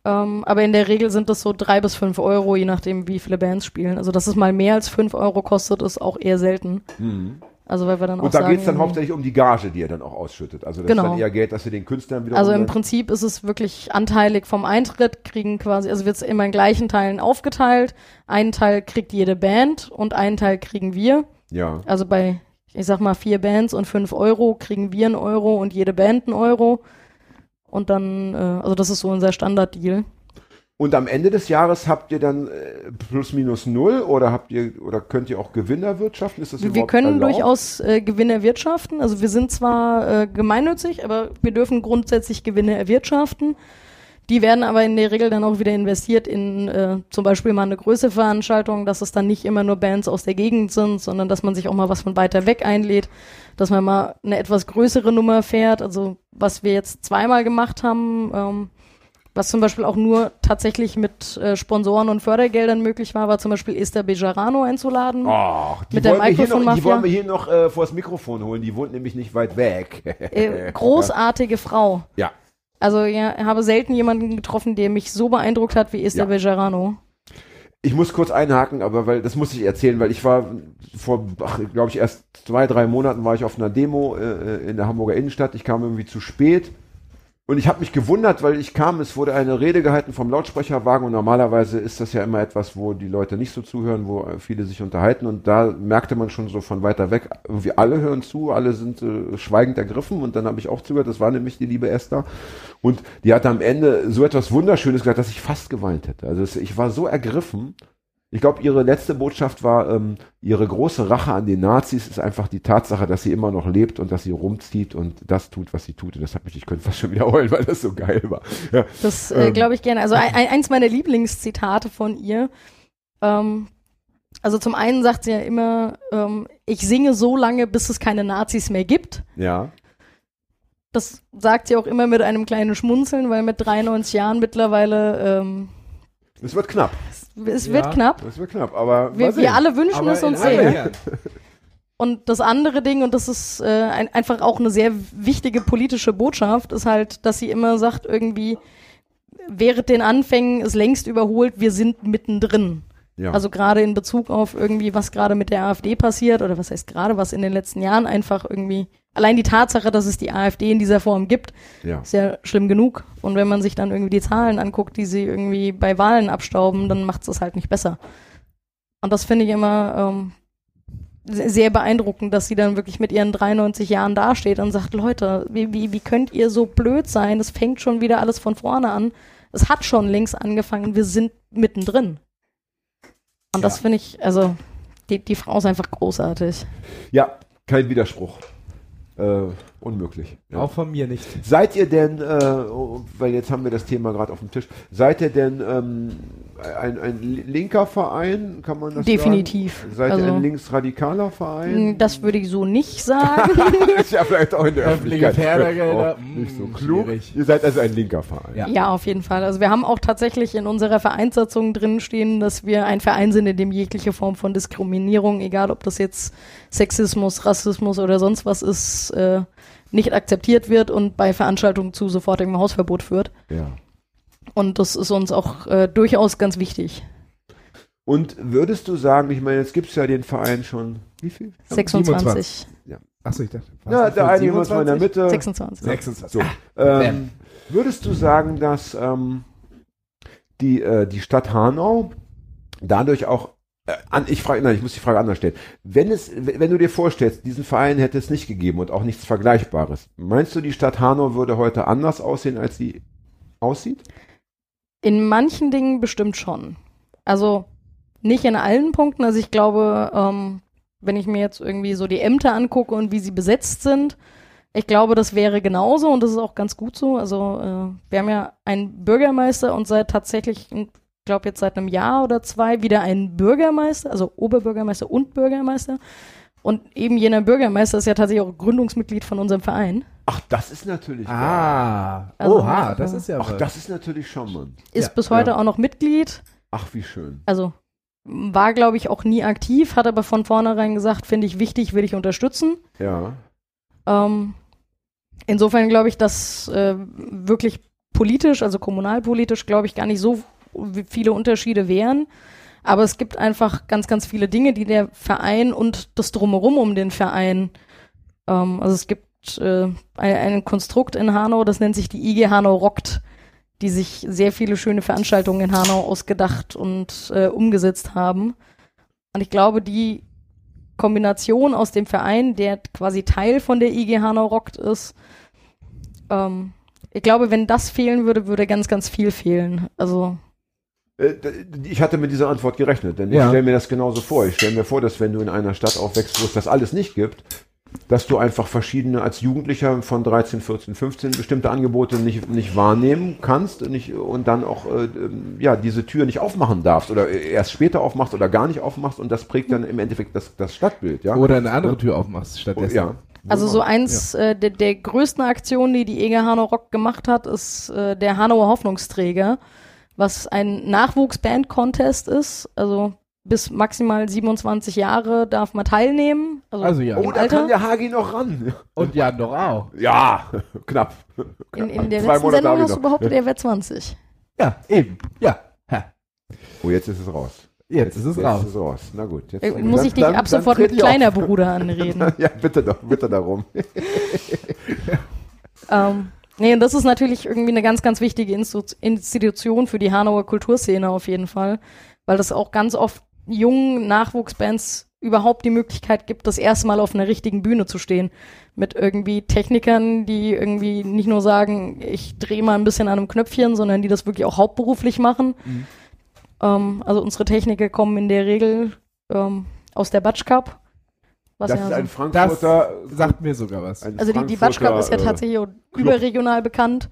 Ähm, aber in der Regel sind das so drei bis fünf Euro, je nachdem, wie viele Bands spielen. Also dass es mal mehr als fünf Euro kostet, ist auch eher selten. Mhm. Also weil wir dann auch Und da sagen, geht es dann hauptsächlich um die Gage, die ihr dann auch ausschüttet. Also das Genau. ist dann eher Geld, dass ihr den Künstlern wieder Also im Prinzip ist es wirklich anteilig vom Eintritt, kriegen quasi, also wird es immer in gleichen Teilen aufgeteilt. Einen Teil kriegt jede Band und einen Teil kriegen wir. Ja. Also bei, ich sag mal, vier Bands und fünf Euro kriegen wir einen Euro und jede Band einen Euro. Und dann, äh, also das ist so unser Standarddeal. Und am Ende des Jahres habt ihr dann äh, plus minus null oder habt ihr oder könnt ihr auch Gewinn erwirtschaften? Ist das Wir können erlaubt? durchaus äh, Gewinne erwirtschaften. Also wir sind zwar äh, gemeinnützig, aber wir dürfen grundsätzlich Gewinne erwirtschaften. Die werden aber in der Regel dann auch wieder investiert in äh, zum Beispiel mal eine größere Veranstaltung, dass es dann nicht immer nur Bands aus der Gegend sind, sondern dass man sich auch mal was von weiter weg einlädt, dass man mal eine etwas größere Nummer fährt. Also was wir jetzt zweimal gemacht haben, ähm, was zum Beispiel auch nur tatsächlich mit äh, Sponsoren und Fördergeldern möglich war, war zum Beispiel Esther Bejarano einzuladen. Die Mit der wollen wir hier noch, die wollen wir hier noch äh, vors Mikrofon holen. Die wohnt nämlich nicht weit weg. Äh, großartige Frau. Ja. Also ja, ich habe selten jemanden getroffen, der mich so beeindruckt hat wie Esther Ja. Bejarano. Ich muss kurz einhaken, aber weil das muss ich erzählen, weil ich war vor, glaube ich, erst zwei, drei Monaten war ich auf einer Demo äh, in der Hamburger Innenstadt. Ich kam irgendwie zu spät und ich habe mich gewundert, weil ich kam, es wurde eine Rede gehalten vom Lautsprecherwagen und normalerweise ist das ja immer etwas, wo die Leute nicht so zuhören, wo viele sich unterhalten und da merkte man schon so von weiter weg, irgendwie alle hören zu, alle sind äh, schweigend ergriffen und dann habe ich auch zugehört, das war nämlich die liebe Esther und die hat am Ende so etwas Wunderschönes gesagt, dass ich fast geweint hätte. Also ich war so ergriffen. Ich glaube, ihre letzte Botschaft war, ähm, ihre große Rache an den Nazis ist einfach die Tatsache, dass sie immer noch lebt und dass sie rumzieht und das tut, was sie tut. Und das hat mich, ich könnte fast schon wieder heulen, weil das so geil war. Ja, Das äh, Ähm. glaube ich gerne. Also ein, ein- eins meiner Lieblingszitate von ihr. Ähm, also zum einen sagt sie ja immer, ähm, ich singe so lange, bis es keine Nazis mehr gibt. ja. Das sagt sie auch immer mit einem kleinen Schmunzeln, weil mit 93 Jahren mittlerweile, ähm, es wird knapp. Es Ja. wird knapp. Es wird knapp, aber Wir, wir alle wünschen Aber es uns sehr. Und das andere Ding, und das ist äh, ein, einfach auch eine sehr wichtige politische Botschaft, ist halt, dass sie immer sagt, irgendwie, während den Anfängen ist längst überholt, wir sind mittendrin. Ja. Also gerade in Bezug auf irgendwie, was gerade mit der AfD passiert, oder was heißt gerade, was in den letzten Jahren einfach irgendwie, allein die Tatsache, dass es die AfD in dieser Form gibt, ja. ist ja schlimm genug. Und wenn man sich dann irgendwie die Zahlen anguckt, die sie irgendwie bei Wahlen abstauben, dann macht es halt nicht besser. Und das finde ich immer ähm, se- sehr beeindruckend, dass sie dann wirklich mit ihren 93 Jahren dasteht und sagt, Leute, wie, wie, wie könnt ihr so blöd sein? Es fängt schon wieder alles von vorne an. Es hat schon längst angefangen, wir sind mittendrin. Und das Ja. finde ich, also, die, die Frau ist einfach großartig. ja, kein Widerspruch. Äh, unmöglich. Ja. Auch von mir nicht. Seid ihr denn, äh, oh, weil jetzt haben wir das Thema gerade auf dem Tisch, seid ihr denn, ähm, ein, ein linker Verein, kann man das Definitiv. sagen? Seid ihr Also- ein linksradikaler Verein? Das würde ich so nicht sagen. ist ja vielleicht auch in der Öffentlichkeit Fördergelder, auch nicht so klug. schwierig. Ihr seid also ein linker Verein. Ja. Ja, auf jeden Fall. Also wir haben auch tatsächlich in unserer Vereinssatzung drin stehen, dass wir ein Verein sind, in dem jegliche Form von Diskriminierung, egal ob das jetzt Sexismus, Rassismus oder sonst was ist, äh, nicht akzeptiert wird und bei Veranstaltungen zu sofortigem Hausverbot führt. Ja. Und das ist uns auch äh, durchaus ganz wichtig. Und würdest du sagen, ich meine, jetzt gibt es ja den Verein schon, wie viel? 26. Achso, ich dachte. Ja, der das, eine muss mal in der 27? Mitte. 26. 26. So. Ähm, würdest du sagen, dass ähm, die, äh, die Stadt Hanau dadurch auch an, ich frage, nein, ich muss die Frage anders stellen. Wenn es, wenn du dir vorstellst, diesen Verein hätte es nicht gegeben und auch nichts Vergleichbares, meinst du, die Stadt Hanau würde heute anders aussehen, als sie aussieht? In manchen Dingen bestimmt schon. Also nicht in allen Punkten. Also ich glaube, ähm, wenn ich mir jetzt irgendwie so die Ämter angucke und wie sie besetzt sind, ich glaube, das wäre genauso und das ist auch ganz gut so. Also äh, wir haben ja einen Bürgermeister und seit tatsächlich, ich glaube jetzt seit einem Jahr oder zwei, wieder einen Bürgermeister, also Oberbürgermeister und Bürgermeister. Und eben jener Bürgermeister ist ja tatsächlich auch Gründungsmitglied von unserem Verein. Ach, das ist natürlich. geil. Ah, Also, oha, das ist ja Ach, was. das ist natürlich charmant. Ist Ja, bis heute ja. auch noch Mitglied. Ach, wie schön. also war, glaube ich, auch nie aktiv, hat aber von vornherein gesagt, finde ich wichtig, will ich unterstützen. Ja. Ähm, insofern glaube ich, dass äh, wirklich politisch, also kommunalpolitisch, glaube ich, gar nicht so viele Unterschiede wären. Aber es gibt einfach ganz, ganz viele Dinge, die der Verein und das Drumherum um den Verein, ähm, also es gibt äh, ein, ein Konstrukt in Hanau, das nennt sich die IG Hanau Rockt, die sich sehr viele schöne Veranstaltungen in Hanau ausgedacht und äh, umgesetzt haben. Und ich glaube, die Kombination aus dem Verein, der quasi Teil von der IG Hanau Rockt ist, ähm, ich glaube, wenn das fehlen würde, würde ganz, ganz viel fehlen. Also Ich hatte mit dieser Antwort gerechnet, denn Ja. ich stelle mir das genauso vor. Ich stelle mir vor, dass wenn du in einer Stadt aufwächst, wo es das alles nicht gibt, dass du einfach verschiedene als Jugendlicher von 13, 14, 15 bestimmte Angebote nicht, nicht wahrnehmen kannst und, nicht, und dann auch äh, ähm, ja, diese Tür nicht aufmachen darfst oder erst später aufmachst oder gar nicht aufmachst und das prägt dann im Endeffekt das, das Stadtbild. Ja? Oder eine andere Tür aufmachst stattdessen. ja. Also so eins äh, der, der größten Aktionen, die die EG Hanau Rock gemacht hat, ist äh, der Hanauer Hoffnungsträger, was ein Nachwuchsband-Contest ist. Also bis maximal 27 Jahre darf man teilnehmen. Also, Also ja. Oh, da Alter. kann der Hagi noch ran. Und Jan doch auch. Ja, knapp. in, in der Zwei letzten Monate Sendung hast du behauptet, er wäre 20. Ja, eben. Ja. Ha. Oh, jetzt ist es raus. Jetzt ist es raus. Jetzt ist es raus. Na gut. Jetzt, Äh, muss ich dich dann- ab dann sofort mit ich auf. kleiner Bruder anreden. Ja, bitte doch, bitte darum. Ähm, nee, und das ist natürlich irgendwie eine ganz, ganz wichtige Institution für die Hanauer Kulturszene auf jeden Fall, weil das auch ganz oft jungen Nachwuchsbands überhaupt die Möglichkeit gibt, das erste Mal auf einer richtigen Bühne zu stehen. Mit irgendwie Technikern, die irgendwie nicht nur sagen, ich drehe mal ein bisschen an einem Knöpfchen, sondern die das wirklich auch hauptberuflich machen. Mhm. Ähm, also unsere Techniker kommen in der Regel ähm, aus der Batsch Cup. Was Das ja ist so ein Frankfurter. Sagt mir sogar was. also die, die Batsch Cup ist ja äh, tatsächlich auch überregional bekannt.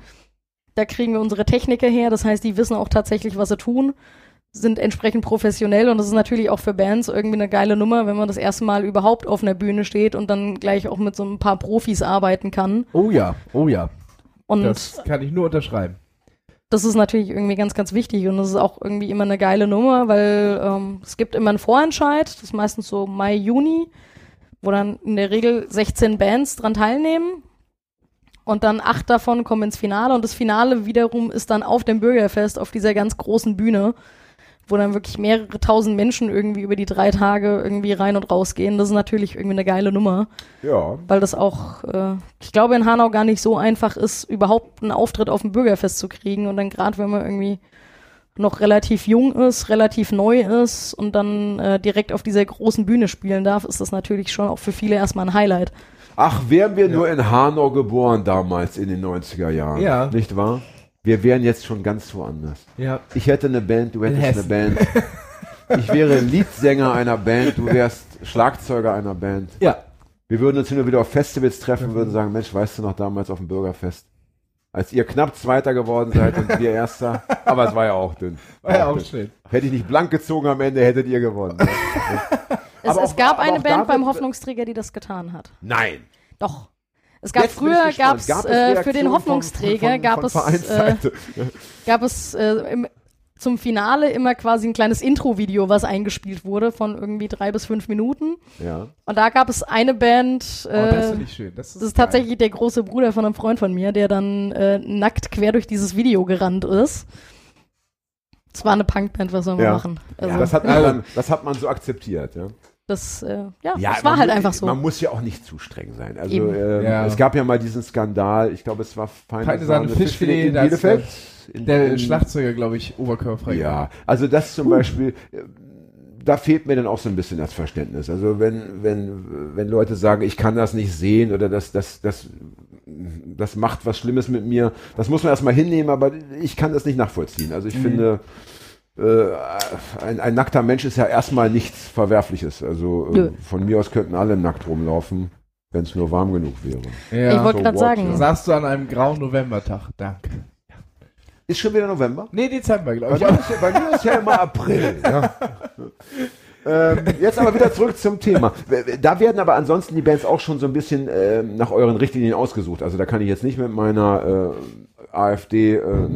Da kriegen wir unsere Techniker her, das heißt, die wissen auch tatsächlich, was sie tun, sind entsprechend professionell und das ist natürlich auch für Bands irgendwie eine geile Nummer, wenn man das erste Mal überhaupt auf einer Bühne steht und dann gleich auch mit so ein paar Profis arbeiten kann. Oh ja, oh ja. Und Das kann ich nur unterschreiben. das ist natürlich irgendwie ganz, ganz wichtig und das ist auch irgendwie immer eine geile Nummer, weil ähm, es gibt immer einen Vorentscheid, das ist meistens so Mai, Juni, wo dann in der Regel 16 Bands dran teilnehmen und dann acht davon kommen ins Finale und das Finale wiederum ist dann auf dem Bürgerfest auf dieser ganz großen Bühne, wo dann wirklich mehrere tausend Menschen irgendwie über die drei Tage irgendwie rein und raus gehen. Das ist natürlich irgendwie eine geile Nummer Ja, weil das auch, äh, ich glaube, in Hanau gar nicht so einfach ist, überhaupt einen Auftritt auf dem Bürgerfest zu kriegen. Und dann gerade, wenn man irgendwie noch relativ jung ist, relativ neu ist und dann äh, direkt auf dieser großen Bühne spielen darf, ist das natürlich schon auch für viele erstmal ein Highlight. Ach, wären wir nur in Hanau geboren damals in den 90er Jahren. Ja. Nicht wahr? Wir wären jetzt schon ganz woanders. Ja. Ich hätte eine Band, du hättest eine. Band. Ich wäre Leadsänger einer Band, du wärst Schlagzeuger einer Band. Ja. Wir würden uns und wieder auf Festivals treffen, würden sagen, Mensch, weißt du noch damals auf dem Bürgerfest? Als ihr knapp Zweiter geworden seid und wir Erster. Aber es war ja auch dünn. War ja auch dünn. schön. Hätte ich nicht blank gezogen am Ende, hättet ihr gewonnen. ne? Es, Aber es auch- gab eine auch Band beim Hoffnungsträger, die das getan hat. Nein. Doch. Es gab Jetzt früher Gab es äh, für den Hoffnungsträger von, von, gab von es äh, Vereinsseite? gab es äh, im, zum Finale immer quasi ein kleines Intro-Video, was eingespielt wurde von irgendwie drei bis fünf Minuten. ja. Und da gab es eine Band, Oh, das äh, finde ich schön. Das ist, das ist tatsächlich der große Bruder von einem Freund von mir, der dann äh, nackt quer durch dieses Video gerannt ist. Es war eine Punkband, was soll man Ja. machen? Also, das, hat man dann, das hat man so akzeptiert. Ja. Das, äh, ja, Ja, das war halt mu- einfach so. Man muss ja auch nicht zu streng sein. Also ähm, Ja. es gab ja mal diesen Skandal, ich glaube, es war Feine, Feine Sahne Fischfilet, in das- Bielefeld. In, Der in, Schlagzeuger, glaube ich, oberkörperfrei. Ja, also das zum Beispiel, äh, da fehlt mir dann auch so ein bisschen das Verständnis. Also wenn, wenn, wenn Leute sagen, ich kann das nicht sehen oder das, das, das, das macht was Schlimmes mit mir, das muss man erstmal hinnehmen, aber ich kann das nicht nachvollziehen. Also ich Mhm. finde, äh, ein, ein nackter Mensch ist ja erstmal nichts Verwerfliches. Also äh, Nö. von mir aus könnten alle nackt rumlaufen, wenn es nur warm genug wäre. Ja. ich wollte so gerade sagen, ja. Sagst du an einem grauen Novembertag. Danke. Ist schon wieder November? Nee, Dezember, glaube ich. bei mir ist ja immer April. Ja. ähm, jetzt aber wieder zurück zum Thema. Da werden aber ansonsten die Bands auch schon so ein bisschen ähm, nach euren Richtlinien ausgesucht. Also da kann ich jetzt nicht mit meiner äh, AfD äh?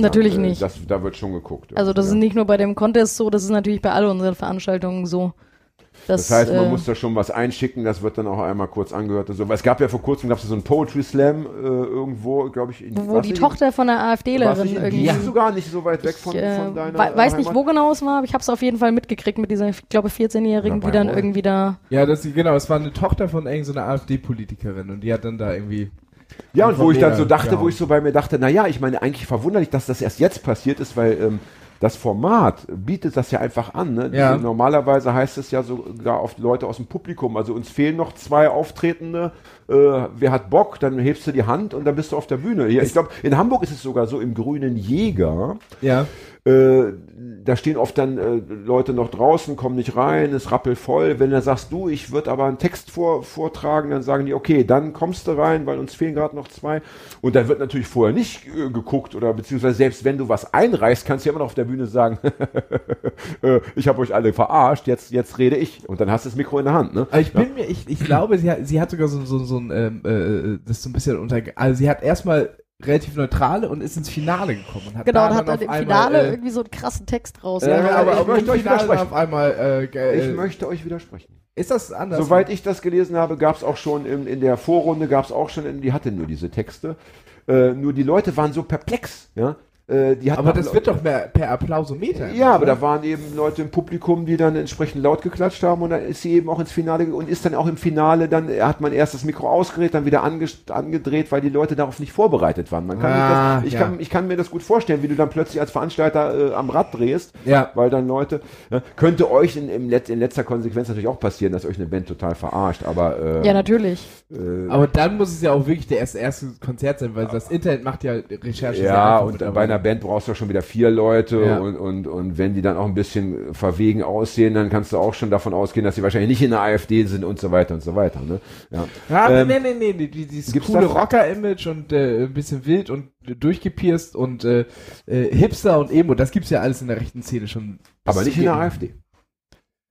Natürlich äh, nicht. Das, da wird schon geguckt. Also das ja. ist nicht nur bei dem Contest so, das ist natürlich bei all unseren Veranstaltungen so. Dass, Das heißt, man äh, muss da schon was einschicken, das wird dann auch einmal kurz angehört. und So. Weil es gab ja vor kurzem gab's ja so einen Poetry Slam äh, irgendwo, glaube ich. In, wo die nicht- Tochter von der AfDlerin nicht in irgendwie. Gießen sogar nicht so weit weg von, ich, äh, von deiner wei- weiß nicht, Heimat? wo genau es war, aber ich habe es auf jeden Fall mitgekriegt mit dieser, ich glaube, 14-Jährigen, Oder die dann Bayreuth. irgendwie da. Ja, das, genau, es war eine Tochter von irgendeiner AfD-Politikerin und die hat dann da irgendwie. Ja, und wo ich dann so dachte, wo ich so bei mir dachte, naja, ich meine, eigentlich verwunderlich, dass das erst jetzt passiert ist, weil ähm, das Format bietet das ja einfach an. Ne? Ja. Normalerweise heißt es ja sogar auf Leute aus dem Publikum, also uns fehlen noch zwei Auftretende, äh, wer hat Bock, dann hebst du die Hand und dann bist du auf der Bühne. Ja, ich glaube, in Hamburg ist es sogar so, im Grünen Jäger, Ja. äh, da stehen oft dann äh, Leute noch draußen, kommen nicht rein, ist rappelvoll. Wenn du sagst, du, ich würde aber einen Text vor, vortragen, dann sagen die, okay, dann kommst du rein, weil uns fehlen gerade noch zwei. Und dann wird natürlich vorher nicht äh, geguckt oder beziehungsweise selbst wenn du was einreichst, kannst du ja immer noch auf der Bühne sagen, äh, ich habe euch alle verarscht, jetzt, jetzt rede ich. Und dann hast du das Mikro in der Hand. Ne? Aber ich bin mir, ich, ich glaube, sie hat, sie hat sogar so, so, so ein, ähm, äh, das so ein bisschen unter, also sie hat erstmal relativ neutrale und ist ins Finale gekommen. Und hat Genau, da und hat dann dann im Finale einmal, äh, irgendwie so einen krassen Text raus. Ja, ja, aber aber, ich aber möchte euch widersprechen. auf einmal, äh, Ich äh, möchte euch widersprechen. ist das anders? Soweit ich das gelesen habe, gab es auch schon in, in der Vorrunde, gab es auch schon, die hatte nur diese Texte. Äh, nur die Leute waren so perplex, ja. Äh, die hatten aber das wird doch mehr per Applausometer. Ja, aber oder? da waren eben Leute im Publikum, die dann entsprechend laut geklatscht haben und dann ist sie eben auch ins Finale und ist dann auch im Finale, dann hat man erst das Mikro ausgedreht, dann wieder ange angedreht, weil die Leute darauf nicht vorbereitet waren. Man kann Ah, das, ich, ja. kann, ich kann mir das gut vorstellen, wie du dann plötzlich als Veranstalter äh, am Rad drehst, Ja. weil dann Leute, ne, könnte euch in, im Let in letzter Konsequenz natürlich auch passieren, dass euch eine Band total verarscht, aber äh, Ja, natürlich. äh, Aber dann muss es ja auch wirklich der erste, erste Konzert sein, weil das Internet macht ja Recherche. sehr Ja, einfach und bei einer Band brauchst du ja schon wieder vier Leute Ja. und, und, und wenn die dann auch ein bisschen verwegen aussehen, dann kannst du auch schon davon ausgehen, dass sie wahrscheinlich nicht in der AfD sind und so weiter und so weiter. Ne? Ja. Ja, Ähm, nee, nee, nee, nee, die- dieses coole Rocker-Image und äh, ein bisschen wild und durchgepierst und äh, äh, Hipster und Emo, das gibt's ja alles in der rechten Szene schon. Aber nicht in der. AfD.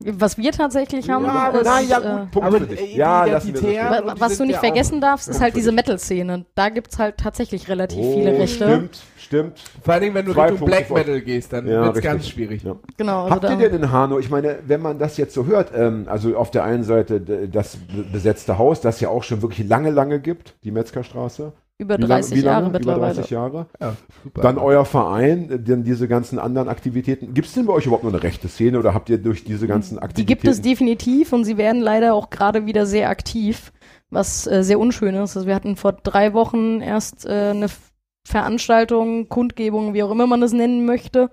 Was wir tatsächlich haben, ja, aber ist, nein, ja, äh, gut, Punkt aber für dich. äh, Ja, identitär- was du nicht ja vergessen darfst, ist halt diese. Metal-Szene. Da gibt's halt tatsächlich relativ Oh, viele Rechte. Stimmt, stimmt. Vor allen Dingen, wenn du Zwei Richtung Punkte Black Metal gehst, dann Ja, wird's richtig. ganz schwierig. Ja. Genau, also Habt ihr denn in Hanau, ich meine, wenn man das jetzt so hört, ähm, also auf der einen Seite das be- besetzte Haus, das ja auch schon wirklich lange, lange gibt, die Metzgerstraße. Über Wie lang- 30 wie lange? Jahre Über mittlerweile. 30 Jahre. Ja, super. Dann euer Verein, äh, dann diese ganzen anderen Aktivitäten. Gibt es denn bei euch überhaupt noch eine rechte Szene oder habt ihr durch diese ganzen Die Aktivitäten? gibt es definitiv und sie werden leider auch gerade wieder sehr aktiv, was äh, sehr unschön ist. Also wir hatten vor drei Wochen erst äh, eine Veranstaltung, Kundgebung, wie auch immer man es nennen möchte,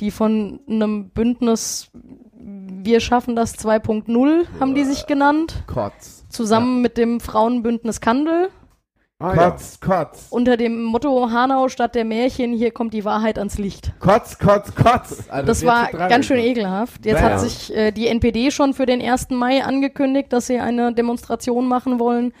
die von einem Bündnis Wir schaffen das 2.0 haben die sich genannt, Kotz. zusammen mit dem Frauenbündnis Kandel ah, ja. Kotz, Kotz. unter dem Motto Hanau statt der Märchen, hier kommt die Wahrheit ans Licht. Kotz, Kotz, Kotz. Also Das war ganz schön ekelhaft. Jetzt Ja, hat sich äh, die NPD schon für den 1. Mai angekündigt, dass sie eine Demonstration machen wollen.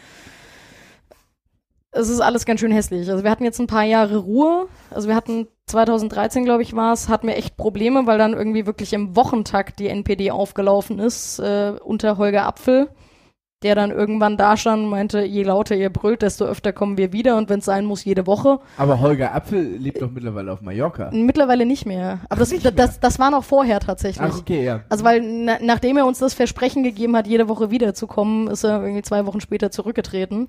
es ist alles ganz schön hässlich. Also wir hatten jetzt ein paar Jahre Ruhe. Also wir hatten 2013, glaube ich, war es, hatten wir echt Probleme, weil dann irgendwie wirklich im Wochentakt die NPD aufgelaufen ist äh, unter Holger Apfel, der dann irgendwann da stand und meinte, je lauter ihr brüllt, desto öfter kommen wir wieder und wenn es sein muss, jede Woche. Aber Holger Apfel lebt doch mittlerweile auf Mallorca. Mittlerweile nicht mehr. Aber das, das, das, das war noch vorher tatsächlich. Ach, okay, ja. Also weil na, nachdem er uns das Versprechen gegeben hat, jede Woche wiederzukommen, ist er irgendwie zwei Wochen später zurückgetreten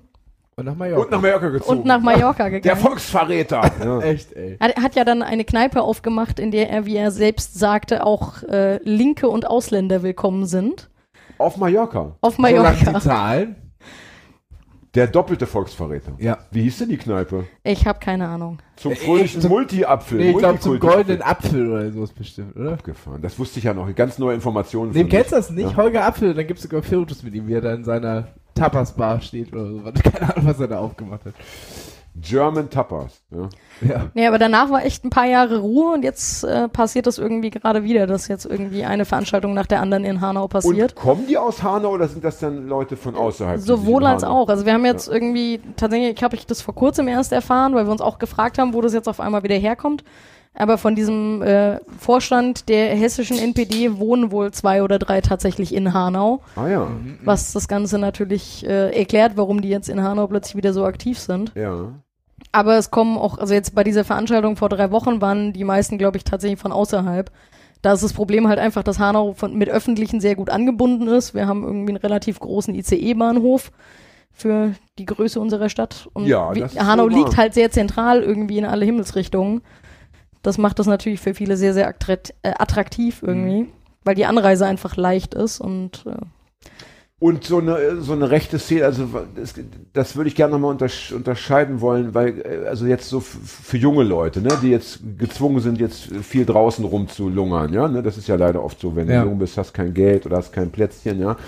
Und nach Mallorca. Und nach Mallorca gezogen. und nach Mallorca Der gegangen. Volksverräter. ja. Echt, ey. Er hat ja dann eine Kneipe aufgemacht, in der er, wie er selbst sagte, auch äh, Linke und Ausländer willkommen sind. Auf Mallorca. Auf Mallorca. die Zahlen. Der doppelte Volksverräter. Ja. Wie hieß denn die Kneipe? Ich habe keine Ahnung. Zum fröhlichen Multi-Apfel. Nee, ich glaube zum goldenen Apfel oder so ist bestimmt, oder? Abgefahren. Das wusste ich ja noch. Ganz neue Informationen. Nee, kennst du das nicht? Ja. Holger Apfel, dann gibt's sogar Fotos mit ihm, wie er da in seiner Tapas-Bar steht oder so. Keine Ahnung, was er da aufgemacht hat. German Tapas. Ja. Ja. Nee, aber danach war echt ein paar Jahre Ruhe und jetzt äh, passiert das irgendwie gerade wieder, dass jetzt irgendwie eine Veranstaltung nach der anderen in Hanau passiert. Und kommen die aus Hanau oder sind das dann Leute von außerhalb? die sich Sowohl als auch. Also wir haben jetzt irgendwie, tatsächlich habe ich das vor kurzem erst erfahren, weil wir uns auch gefragt haben, wo das jetzt auf einmal wieder herkommt. Aber von diesem äh, Vorstand der hessischen NPD wohnen wohl zwei oder drei tatsächlich in Hanau, Ah ja. was das Ganze natürlich äh, erklärt, warum die jetzt in Hanau plötzlich wieder so aktiv sind. Ja. Aber es kommen auch, also jetzt bei dieser Veranstaltung vor drei Wochen waren die meisten, glaube ich, tatsächlich von außerhalb. Da ist das Problem halt einfach, dass Hanau von, mit Öffentlichen sehr gut angebunden ist. Wir haben irgendwie einen relativ großen ICE-Bahnhof für die Größe unserer Stadt. Und Ja, wie, Hanau wahr. liegt halt sehr zentral irgendwie in alle Himmelsrichtungen. Das macht das natürlich für viele sehr, sehr äh, attraktiv irgendwie, Mhm. weil die Anreise einfach leicht ist und äh, Und so eine, so eine rechte Szene, also das, das würde ich gerne nochmal untersch unterscheiden wollen, weil, äh, also jetzt so für junge Leute, ne, die jetzt gezwungen sind, jetzt viel draußen rumzulungern, ja, ne, das ist ja leider oft so, wenn Ja. du jung bist, hast kein Geld oder hast kein Plätzchen, ja.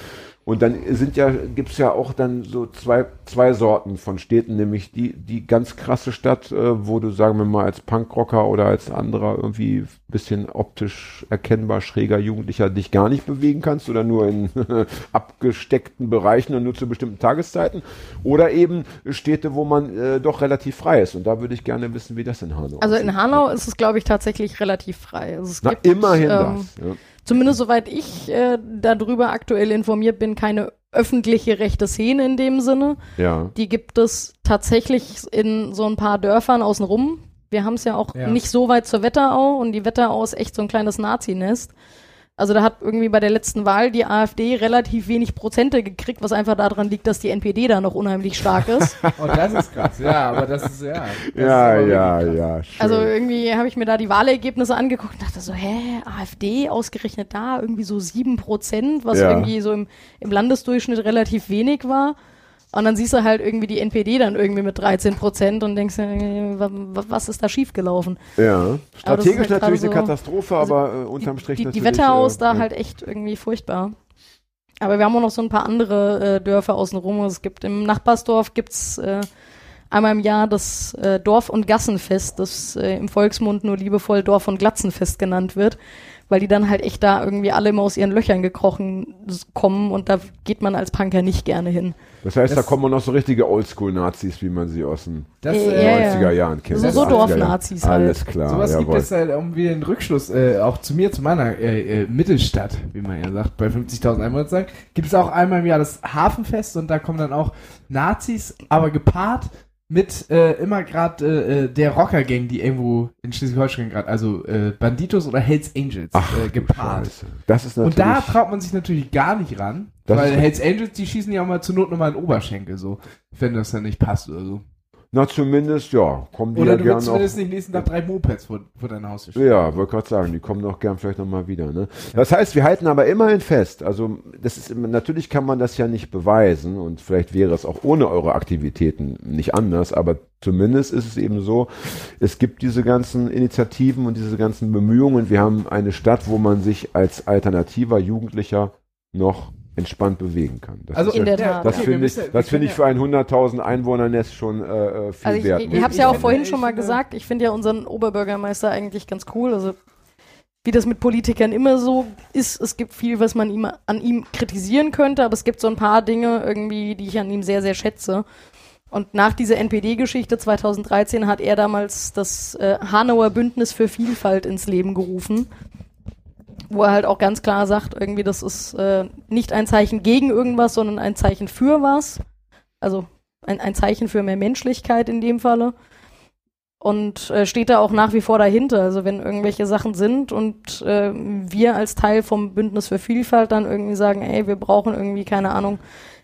Und dann sind ja, gibt's ja auch dann so zwei, zwei Sorten von Städten, nämlich die, die ganz krasse Stadt, äh, wo du, sagen wir mal, als Punkrocker oder als anderer irgendwie bisschen optisch erkennbar schräger Jugendlicher dich gar nicht bewegen kannst oder nur in abgesteckten Bereichen und nur zu bestimmten Tageszeiten. Oder eben Städte, wo man äh, doch relativ frei ist. Und da würde ich gerne wissen, wie das in Hanau also aussieht. in Hanau ist es, glaube ich, tatsächlich relativ frei. Also es Na, gibt, immerhin ähm, das. Ja. Zumindest soweit ich äh, darüber aktuell informiert bin, keine öffentliche rechte Szene in dem Sinne. ja. Die gibt es tatsächlich in so ein paar Dörfern außenrum. Wir haben es ja auch Ja. nicht so weit zur Wetterau und die Wetterau ist echt so ein kleines Nazi-Nest. Also da hat irgendwie bei der letzten Wahl die AfD relativ wenig Prozente gekriegt, was einfach daran liegt, dass die NPD da noch unheimlich stark ist. Oh, das ist krass. Ja, aber das ist, ja. Das ist Ja, aber ja, ja. Schön. Also irgendwie habe ich mir da die Wahlergebnisse angeguckt und dachte so, hä, AfD ausgerechnet da, irgendwie so sieben Prozent, was Ja. irgendwie so im, im Landesdurchschnitt relativ wenig war. Und dann siehst du halt irgendwie die NPD dann irgendwie mit 13 Prozent und denkst, äh, wa- wa- was ist da schiefgelaufen? ja. Strategisch halt natürlich gerade eine so- Katastrophe, also aber äh, unterm Strich Die, die natürlich. Wetterau äh, da ja. halt echt irgendwie furchtbar. Aber wir haben auch noch so ein paar andere äh, Dörfer außenrum. Es gibt im Nachbarsdorf gibt's äh, einmal im Jahr das äh, Dorf- und Gassenfest, das äh, im Volksmund nur liebevoll Dorf- und Glatzenfest genannt wird, weil die dann halt echt da irgendwie alle immer aus ihren Löchern gekrochen kommen und da geht man als Punker nicht gerne hin. Das heißt, da Das- kommen noch so richtige Oldschool-Nazis, wie man sie aus den Das, Ja, äh, ja, ja. 90er Jahren kennt. So- so 80er Jahren. Dorfnazis halt. Alles klar, Sowas gibt jawohl. es halt, um wieder den Rückschluss, äh, auch zu mir, zu meiner äh, äh, Mittelstadt, wie man ja sagt, bei 50.000 Einwohnern sagt, gibt es auch einmal im Jahr das Hafenfest und da kommen dann auch Nazis, aber gepaart mit äh, immer gerade äh, äh, der Rockergang, die irgendwo in Schleswig-Holstein gerade, also äh, Banditos oder Hells Angels Ach, äh, gepaart. Scheiße. Das ist natürlich. Und da traut man sich natürlich gar nicht ran, weil Hells Angels, die schießen ja auch mal zur Not nochmal in Oberschenkel, so, wenn das dann nicht passt oder so. Na, zumindest, ja, kommen die Oder ja du willst auch. zumindest nicht nächsten Tag drei Mopeds vor, vor deiner Haustür stehen. Ja, wollte gerade sagen, die kommen doch gern vielleicht nochmal wieder. Ne? Das heißt, wir halten aber immerhin fest, also das ist immer- natürlich kann man das ja nicht beweisen und vielleicht wäre es auch ohne eure Aktivitäten nicht anders, aber zumindest ist es eben so, es gibt diese ganzen Initiativen und diese ganzen Bemühungen. Wir haben eine Stadt, wo man sich als alternativer Jugendlicher noch entspannt bewegen kann. Das Also ist in ja, der Tat. das finde ich, das können ich für ein 100.000 Einwohner-Nest schon äh, äh, viel Also ich, wert. ich, ich habe es ja auch vorhin schon mal gesagt, ich finde ja unseren Oberbürgermeister eigentlich ganz cool. Also wie das mit Politikern immer so ist, es gibt viel, was man ihm, an ihm kritisieren könnte, aber es gibt so ein paar Dinge irgendwie, die ich an ihm sehr, sehr schätze. Und nach dieser NPD-Geschichte 2013 hat er damals das äh, Hanauer Bündnis für Vielfalt ins Leben gerufen, wo er halt auch ganz klar sagt, irgendwie, das ist äh, nicht ein Zeichen gegen irgendwas, sondern ein Zeichen für was. Also ein, ein Zeichen für mehr Menschlichkeit in dem Falle. Und äh, steht da auch nach wie vor dahinter. Also wenn irgendwelche Sachen sind und äh, wir als Teil vom Bündnis für Vielfalt dann irgendwie sagen, ey, wir brauchen irgendwie, keine Ahnung,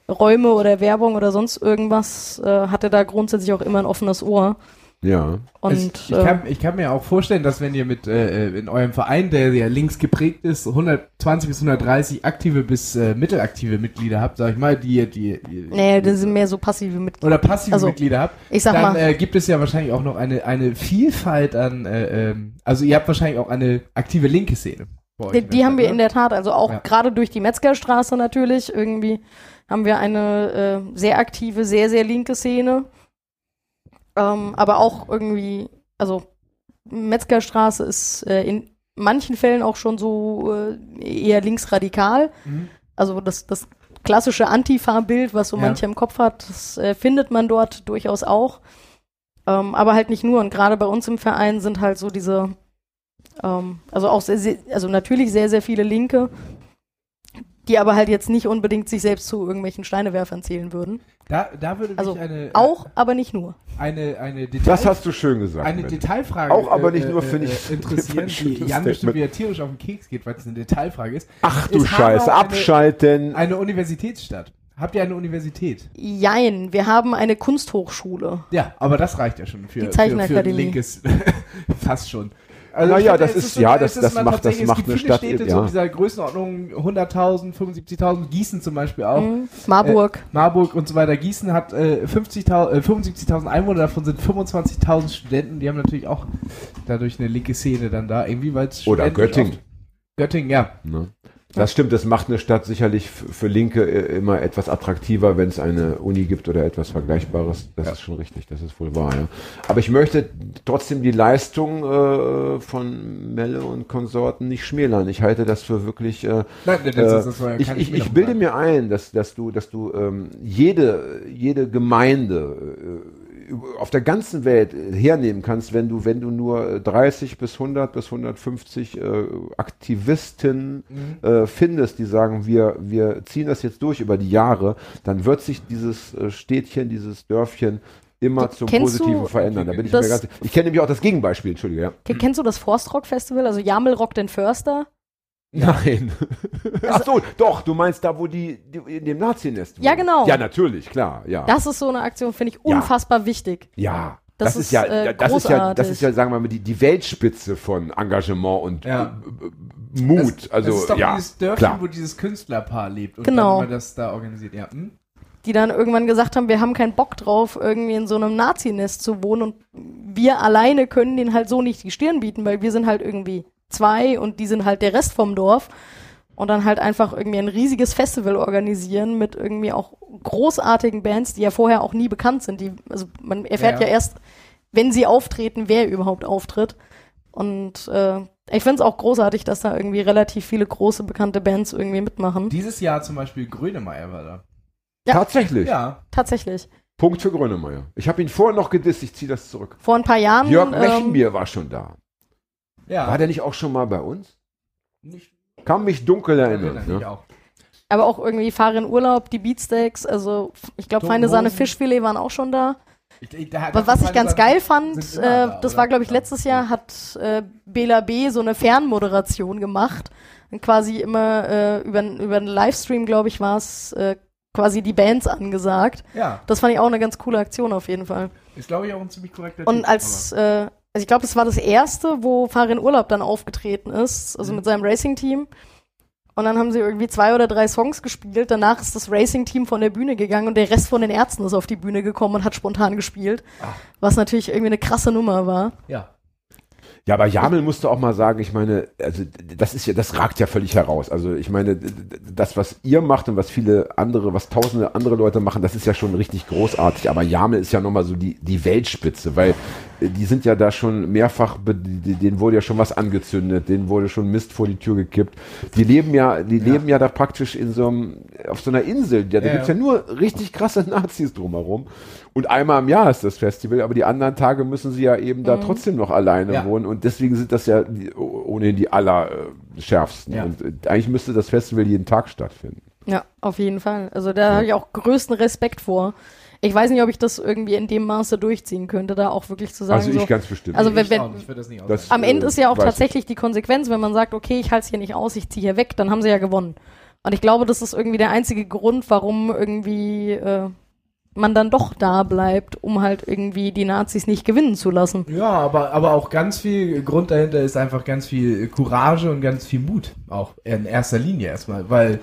Räume oder Werbung oder sonst irgendwas, äh, hat er da grundsätzlich auch immer ein offenes Ohr. Ja. Und es, ich, äh, kann, ich kann mir auch vorstellen, dass wenn ihr mit äh, in eurem Verein, der ja links geprägt ist, 120 bis 130 aktive bis äh, mittelaktive Mitglieder habt, sag ich mal, die die, die nee, das sind mehr so passive Mitglieder. oder passive Also, Mitglieder habt, Ich sag dann mal, äh, gibt es ja wahrscheinlich auch noch eine eine Vielfalt an, äh, ähm, also ihr habt wahrscheinlich auch eine aktive linke Szene. bei euch die, in die haben wir in der Tat, also auch Ja. gerade durch die Metzgerstraße natürlich, irgendwie haben wir eine äh, sehr aktive, sehr, sehr linke Szene. Ähm, aber auch irgendwie, also Metzgerstraße ist äh, in manchen Fällen auch schon so äh, eher linksradikal. Mhm. Also das, das klassische Antifa-Bild, was so Ja. mancher im Kopf hat, das äh, findet man dort durchaus auch. Ähm, aber halt nicht nur. Und gerade bei uns im Verein sind halt so diese, ähm, also auch sehr, sehr, also natürlich sehr, sehr viele Linke, die aber halt jetzt nicht unbedingt sich selbst zu irgendwelchen Steinewerfern zählen würden. Da, da würde mich Also eine Auch, aber nicht nur. eine eine Detail Das hast du schön gesagt. eine Mensch. Detailfrage Auch aber nicht äh, nur, äh, finde äh, ich, interessieren, finde ich die Jan bestimmt wieder tierisch auf den Keks geht, weil es eine Detailfrage ist. Ach du Ist Scheiße, eine- abschalten. Eine Universitätsstadt. Habt ihr eine Universität? Jein, wir haben eine Kunsthochschule. Ja, aber das reicht ja schon für, Die für, für ein Zeichenakademie. linkes, fast schon. Na ich ja, finde, das ist- so- ja, das- ist das macht- das macht es gibt eine viele Stadt, Städte ja. so dieser Größenordnung 100.000, 75.000, Gießen zum Beispiel auch. Mhm. Marburg. Äh, Marburg und so weiter. Gießen hat äh, 50.000, äh, 75.000 Einwohner, davon sind 25.000 Studenten. Die haben natürlich auch dadurch eine linke Szene dann da, irgendwie, weil es Oder Göttingen. Göttingen, ja. Ne? Das stimmt, das macht eine Stadt sicherlich für Linke äh, immer etwas attraktiver, wenn es eine Uni gibt oder etwas Vergleichbares. Das Ja. ist schon richtig, das ist wohl wahr, ja. Aber ich möchte trotzdem die Leistung äh, von Melle und Konsorten nicht schmälern. Ich halte das für wirklich. Äh, Nein, das, äh, das war ja ich, ich, ich bilde mir ein, dass, dass du, dass du ähm, jede, jede Gemeinde äh, auf der ganzen Welt äh, hernehmen kannst, wenn du, wenn du nur äh, 30 bis 100 bis 150 äh, Aktivisten Mhm. äh, findest, die sagen, wir, wir ziehen das jetzt durch über die Jahre, dann wird sich dieses äh, Städtchen, dieses Dörfchen immer zum Kennst Positiven verändern. Da bin ich mir ganz, ich kenne nämlich auch das Gegenbeispiel, Entschuldige, ja. Ke- Kennst du das Forstrock-Festival? Also Jamel rockt den Förster? Nein. Ach so, doch, du meinst da, wo die, die in dem Nazi-Nest Ja, genau. Ja, natürlich, klar, ja. Das ist so eine Aktion, finde ich Ja. unfassbar wichtig. ja. Das Das, ist, ist, ja, äh, das ist ja, das ist ja, sagen wir mal, die, die Weltspitze von Engagement und Ja. äh, Mut. Das, also, das ist doch ja, dieses Dörfchen, klar. wo dieses Künstlerpaar lebt und Genau. dann das da organisiert. Ja. Hm? Die dann irgendwann gesagt haben, wir haben keinen Bock drauf, irgendwie in so einem Nazi-Nest zu wohnen und wir alleine können denen halt so nicht die Stirn bieten, weil wir sind halt irgendwie zwei und die sind halt der Rest vom Dorf. Und dann halt einfach irgendwie ein riesiges Festival organisieren mit irgendwie auch großartigen Bands, die ja vorher auch nie bekannt sind. Die, also man erfährt Ja. ja, erst, wenn sie auftreten, wer überhaupt auftritt. Und äh, ich finde es auch großartig, dass da irgendwie relativ viele große bekannte Bands irgendwie mitmachen. Dieses Jahr zum Beispiel Grönemeyer war da. Ja. Tatsächlich. Ja. Tatsächlich. Punkt für Grönemeyer. Ich habe ihn vorher noch gedisst, ich ziehe das zurück. Vor ein paar Jahren. Jörg ähm, Mechenbier war schon da. Ja. War der nicht auch schon mal bei uns? Nicht, Kann mich dunkel erinnern, ich Ne? auch. aber auch irgendwie Fahr in Urlaub, die Beatsteaks, also ich glaube, Feine Sahne. Fischfilet waren auch schon da. Ich, ich, da, Aber was ich ganz geil fand, äh, da, das war, glaube ich, letztes Jahr hat äh, Bela B. so eine Fernmoderation gemacht. Und quasi immer äh, über, über einen Livestream, glaube ich, war es äh, quasi die Bands angesagt. Ja, Das fand ich auch eine ganz coole Aktion auf jeden Fall. ist glaube ich auch ein ziemlich korrekter Und Typ, als, äh, also ich glaube, das war das erste, wo Farin Urlaub dann aufgetreten ist, also Mhm. mit seinem Racing-Team. Und dann haben sie irgendwie zwei oder drei Songs gespielt. Danach ist das Racing-Team von der Bühne gegangen und der Rest von den Ärzten ist auf die Bühne gekommen und hat spontan gespielt. Ach. Was natürlich irgendwie eine krasse Nummer war. Ja. Ja, aber Jamel musste auch mal sagen, ich meine, also das ist ja, das ragt ja völlig heraus. Also ich meine, das, was ihr macht und was viele andere, was tausende andere Leute machen, das ist ja schon richtig großartig. Aber Jamel ist ja nochmal so die, die Weltspitze, weil die sind ja da schon mehrfach, denen wurde ja schon was angezündet, denen wurde schon Mist vor die Tür gekippt. Die leben ja, die leben ja da praktisch in so einem, auf so einer Insel. Ja, da Ja, gibt's ja. ja nur richtig krasse Nazis drumherum. Und einmal im Jahr ist das Festival, aber die anderen Tage müssen sie ja eben da trotzdem noch alleine Ja. wohnen. Und deswegen sind das ja die, ohnehin die allerschärfsten. Ja. Und äh, eigentlich müsste das Festival jeden Tag stattfinden. Ja, auf jeden Fall. Also da habe ich auch größten Respekt vor. Ich weiß nicht, ob ich das irgendwie in dem Maße durchziehen könnte, da auch wirklich zu sagen, Also ich so, ganz bestimmt. Also wenn- ich wenn- ich das nicht Das- aushalten. am Ende äh, ist ja auch tatsächlich die Konsequenz, wenn man sagt, okay, ich halte es hier nicht aus, ich ziehe hier weg, dann haben sie ja gewonnen. Und ich glaube, das ist irgendwie der einzige Grund, warum irgendwie äh, man dann doch da bleibt, um halt irgendwie die Nazis nicht gewinnen zu lassen. Ja, aber, aber auch ganz viel Grund dahinter ist einfach ganz viel Courage und ganz viel Mut. Auch in erster Linie erstmal, weil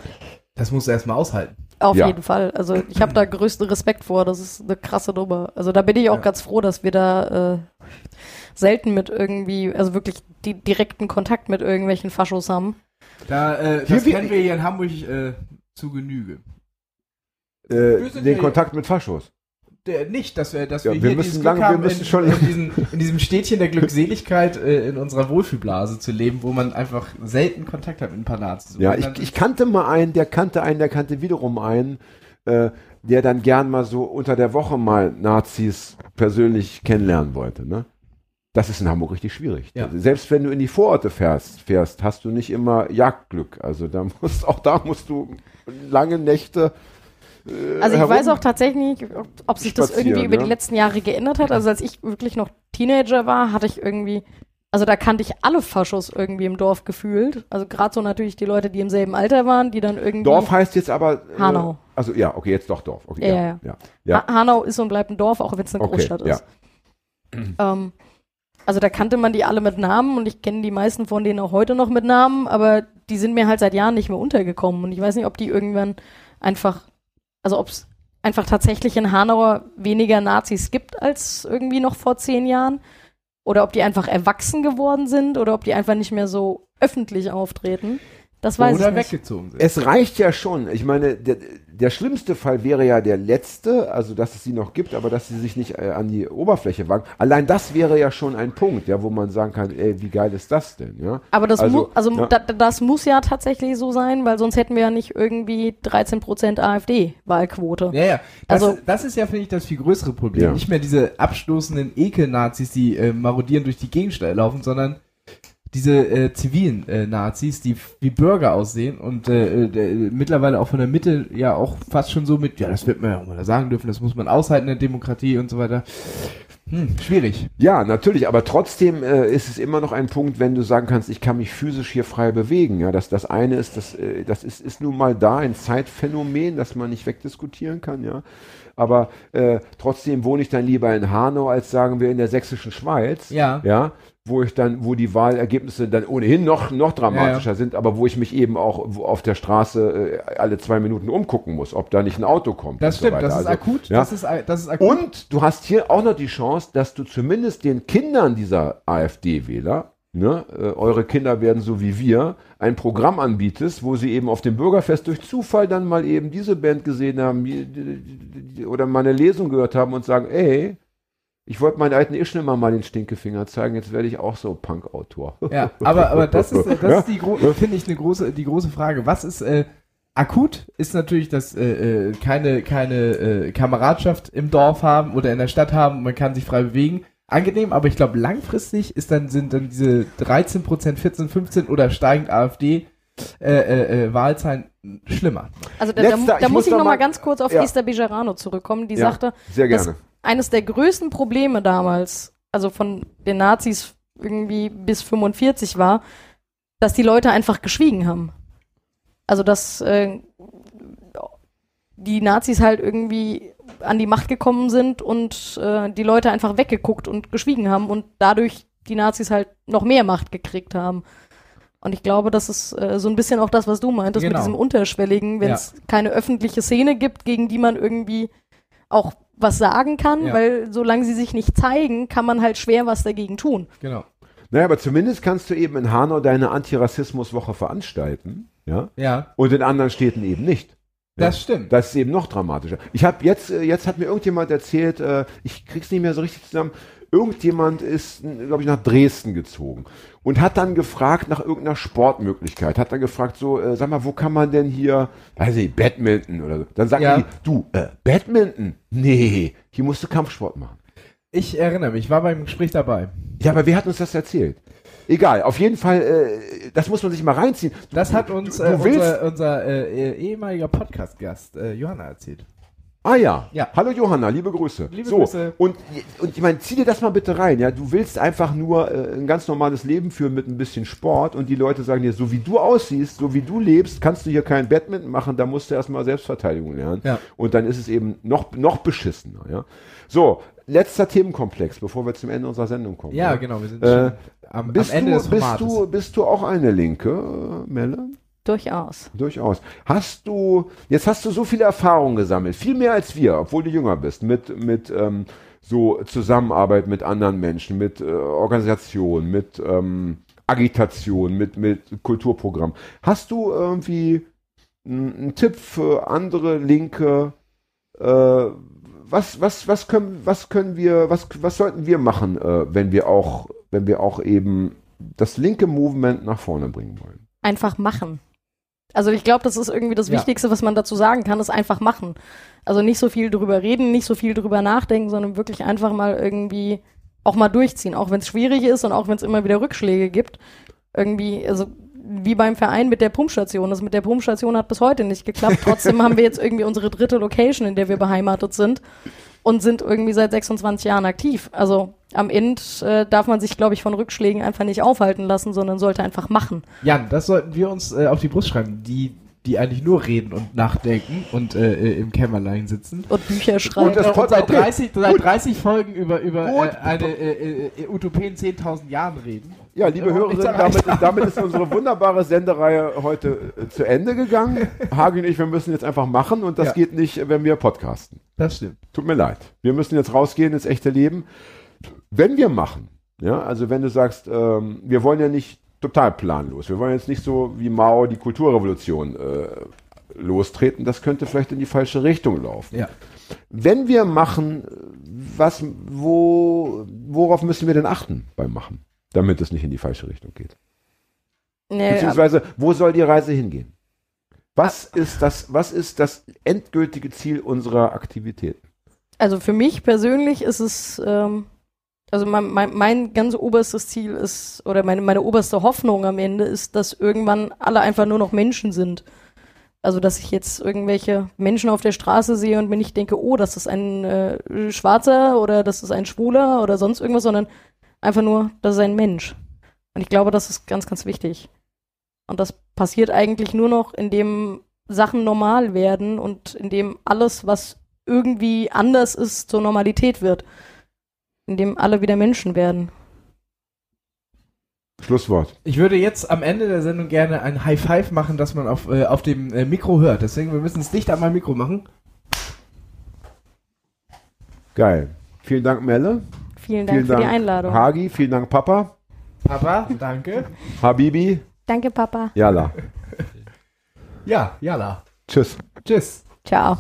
das musst du erstmal aushalten. Auf Ja. jeden Fall. Also ich habe da größten Respekt vor. Das ist eine krasse Nummer. Also da bin ich auch Ja. ganz froh, dass wir da äh, selten mit irgendwie, also wirklich die direkten Kontakt mit irgendwelchen Faschos haben. Da, äh, das kennen wir hier in Hamburg äh, zu Genüge. Äh, den Kontakt mit Faschos. Der, nicht, dass wir, dass Ja, wir wir hier müssen lange- wir haben, müssen in, schon- in, diesen, in diesem Städtchen der Glückseligkeit äh, in unserer Wohlfühlblase zu leben, wo man einfach selten Kontakt hat mit ein paar Nazis. Ja, ich, ich kannte mal einen, der kannte einen, der kannte wiederum einen, äh, der dann gern mal so unter der Woche mal Nazis persönlich kennenlernen wollte. Ne? Das ist in Hamburg richtig schwierig. Ja. Selbst wenn du in die Vororte fährst, fährst, hast du nicht immer Jagdglück. Also da musst auch da musst du lange Nächte. Äh, Also ich weiß auch tatsächlich nicht, ob, ob sich das irgendwie über ja. die letzten Jahre geändert hat. Also als ich wirklich noch Teenager war, hatte ich irgendwie, also da kannte ich alle Faschos irgendwie im Dorf gefühlt. Also gerade so natürlich die Leute, die im selben Alter waren, die dann irgendwie. Dorf heißt jetzt aber. Äh, Hanau. Also ja, okay, jetzt doch Dorf. Okay, Ja, ja, ja. ja. ja. Ha Hanau ist und bleibt ein Dorf, auch wenn es eine Okay, Großstadt ist. Ähm, also da kannte man die alle mit Namen und ich kenne die meisten von denen auch heute noch mit Namen, aber die sind mir halt seit Jahren nicht mehr untergekommen und ich weiß nicht, ob die irgendwann einfach, also ob es einfach tatsächlich in Hanau weniger Nazis gibt als irgendwie noch vor zehn Jahren oder ob die einfach erwachsen geworden sind oder ob die einfach nicht mehr so öffentlich auftreten. Das weiß oder ich nicht. weggezogen sind. Es reicht ja schon. Ich meine, der, der schlimmste Fall wäre ja der letzte, also dass es sie noch gibt, aber dass sie sich nicht äh, an die Oberfläche wagen. Allein das wäre ja schon ein Punkt, ja, wo man sagen kann, ey, wie geil ist das denn, ja? Aber das, Also, mu also ja. da, das muss ja tatsächlich so sein, weil sonst hätten wir ja nicht irgendwie 13% AfD-Wahlquote. Ja, ja. Das, Also- das ist ja, finde ich, das viel größere Problem. Ja. Nicht mehr diese abstoßenden Ekel-Nazis, die äh, marodieren durch die Gegend laufen, sondern diese äh, zivilen äh, Nazis, die wie Bürger aussehen und äh, äh, mittlerweile auch von der Mitte ja auch fast schon so mit, ja, das wird man ja auch mal sagen dürfen, das muss man aushalten in der Demokratie und so weiter. Hm, schwierig. Ja, natürlich, aber trotzdem äh, ist es immer noch ein Punkt, wenn du sagen kannst, ich kann mich physisch hier frei bewegen. Ja, das, das eine ist, das, äh, das ist, ist nun mal da ein Zeitphänomen, das man nicht wegdiskutieren kann, ja. Aber äh, trotzdem wohne ich dann lieber in Hanau, als sagen wir in der sächsischen Schweiz. Ja. Ja, wo ich dann, wo die Wahlergebnisse dann ohnehin noch, noch dramatischer sind, aber wo ich mich eben auch auf der Straße äh, alle zwei Minuten umgucken muss, ob da nicht ein Auto kommt. Das und so stimmt, weiter. das ist Also, akut. Ja. Das ist, das ist akut. Und du hast hier auch noch die Chance, dass du zumindest den Kindern dieser AfD-Wähler, ne, äh, eure Kinder werden so wie wir, ein Programm anbietest, wo sie eben auf dem Bürgerfest durch Zufall dann mal eben diese Band gesehen haben die- die- die- oder mal eine Lesung gehört haben und sagen, ey, ich wollte meinen alten Ischner mal, mal den Stinkefinger zeigen, jetzt werde ich auch so Punk-Autor. Ja, aber, aber das ist, das ist die finde ich eine große, die große Frage. Was ist äh, akut? Ist natürlich, dass äh, äh, keine, keine äh, Kameradschaft im Dorf haben oder in der Stadt haben. Man kann sich frei bewegen. Angenehm, aber ich glaube langfristig ist dann sind dann diese 13% 14, 15 oder steigend AfD äh, äh, äh, Wahlzahlen schlimmer. Also da, da, Letzter, da ich muss muss ich noch noch mal mal- ganz kurz auf Ja. Esther Bejarano zurückkommen, die Ja, sagte, Sehr dass eines der größten Probleme damals, also von den Nazis irgendwie bis 45 war, dass die Leute einfach geschwiegen haben. Also dass äh, die Nazis halt irgendwie an die Macht gekommen sind und äh, die Leute einfach weggeguckt und geschwiegen haben und dadurch die Nazis halt noch mehr Macht gekriegt haben. Und ich glaube, das ist äh, so ein bisschen auch das, was du meintest mit Genau. diesem Unterschwelligen, wenn es keine öffentliche Szene gibt, gegen die man irgendwie auch was sagen kann, Ja. weil solange sie sich nicht zeigen, kann man halt schwer was dagegen tun. Genau. Naja, aber zumindest kannst du eben in Hanau deine Antirassismuswoche veranstalten, ja, Ja, und in anderen Städten eben nicht. Ja. das stimmt. Das ist eben noch dramatischer. Ich habe jetzt, äh, jetzt hat mir irgendjemand erzählt, äh, ich krieg's nicht mehr so richtig zusammen, irgendjemand ist, glaube ich, nach Dresden gezogen und hat dann gefragt nach irgendeiner Sportmöglichkeit. Hat dann gefragt, so, äh, sag mal, wo kann man denn hier, weiß ich, Badminton oder so. Dann sagen Ja. die, du, äh, Badminton? Nee, hier musst du Kampfsport machen. Ich erinnere mich, ich war beim Gespräch dabei. Ja, aber wer hat uns das erzählt? Egal, auf jeden Fall, äh, das muss man sich mal reinziehen. Du- Das hat uns du, äh, du willst, unser, unser äh, ehemaliger Podcast-Gast äh, Johanna erzählt. Ah ja. Ja. Hallo Johanna, liebe Grüße. Liebe so, Grüße. Und, und ich meine, zieh dir das mal bitte rein. Ja, du willst einfach nur äh, ein ganz normales Leben führen mit ein bisschen Sport und die Leute sagen dir, so wie du aussiehst, so wie du lebst, kannst du hier kein Badminton machen, da musst du erstmal Selbstverteidigung lernen. Ja. Und dann ist es eben noch, noch beschissener. Ja. So, letzter Themenkomplex, bevor wir zum Ende unserer Sendung kommen. Ja, genau, wir sind Äh, schon am, am Bist, Ende du, des bist, du, bist du auch eine Linke, Melle? Durchaus. Durchaus. Hast du, jetzt hast du so viele Erfahrungen gesammelt, viel mehr als wir, obwohl du jünger bist, mit, mit ähm, so Zusammenarbeit mit anderen Menschen, mit äh, Organisation, mit ähm, Agitation, mit, mit Kulturprogramm. Hast du irgendwie einen einen Tipp für andere Linke? Äh, was, was, was, können, was können wir, was, was sollten wir machen, äh, wenn wir auch, wenn wir auch eben das linke Movement nach vorne bringen wollen? Einfach machen. Also ich glaube, das ist irgendwie das Ja. Wichtigste, was man dazu sagen kann, ist einfach machen. Also nicht so viel drüber reden, nicht so viel drüber nachdenken, sondern wirklich einfach mal irgendwie auch mal durchziehen, auch wenn es schwierig ist und auch wenn es immer wieder Rückschläge gibt. Irgendwie, also wie beim Verein mit der Pumpstation. Das mit der Pumpstation hat bis heute nicht geklappt. Trotzdem haben wir jetzt irgendwie unsere dritte Location, in der wir beheimatet sind und sind irgendwie seit 26 Jahren aktiv. Also am Ende äh, darf man sich, glaube ich, von Rückschlägen einfach nicht aufhalten lassen, sondern sollte einfach machen. Jan, das sollten wir uns äh, auf die Brust schreiben, die, die eigentlich nur reden und nachdenken und äh, äh, im Kämmerlein sitzen. Und Bücher schreiben. das und seit okay. 30, seit 30 Folgen über, über äh, eine äh, äh, Utopie in 10.000 Jahren reden. Ja, liebe nichts Hörerinnen, damit, damit ist unsere wunderbare Sendereihe heute äh, zu Ende gegangen. Hagi und ich, wir müssen jetzt einfach machen und das Ja. geht nicht, wenn wir podcasten. Das stimmt. Tut mir leid. Wir müssen jetzt rausgehen ins echte Leben. Wenn wir machen, ja, also wenn du sagst, ähm, wir wollen ja nicht total planlos, wir wollen jetzt nicht so wie Mao die Kulturrevolution äh, lostreten, das könnte vielleicht in die falsche Richtung laufen. Ja. Wenn wir machen, was, wo, worauf müssen wir denn achten beim Machen, damit es nicht in die falsche Richtung geht? Nee, Beziehungsweise, wo soll die Reise hingehen? Was ist das, was ist das endgültige Ziel unserer Aktivitäten? also für mich persönlich ist es, ähm, also mein, mein, mein ganz oberstes Ziel ist, oder meine, meine oberste Hoffnung am Ende ist, dass irgendwann alle einfach nur noch Menschen sind. Also, dass ich jetzt irgendwelche Menschen auf der Straße sehe und mir nicht denke, oh, das ist ein äh, Schwarzer oder das ist ein Schwuler oder sonst irgendwas, sondern einfach nur, das ist ein Mensch. Und ich glaube, das ist ganz, ganz wichtig. Und das passiert eigentlich nur noch, indem Sachen normal werden und indem alles, was irgendwie anders ist, zur Normalität wird. Indem alle wieder Menschen werden. Schlusswort. Ich würde jetzt am Ende der Sendung gerne ein High Five machen, das man auf, äh, auf dem äh, Mikro hört. Deswegen, wir müssen es dicht an mein Mikro machen. Geil. Vielen Dank, Melle. Vielen Dank Vielen für Dank, die Einladung. Hagi. Vielen Dank, Papa. Papa, danke. Habibi. Danke, Papa. Yalla. Ja, jalla. Tschüss. Tschüss. Ciao.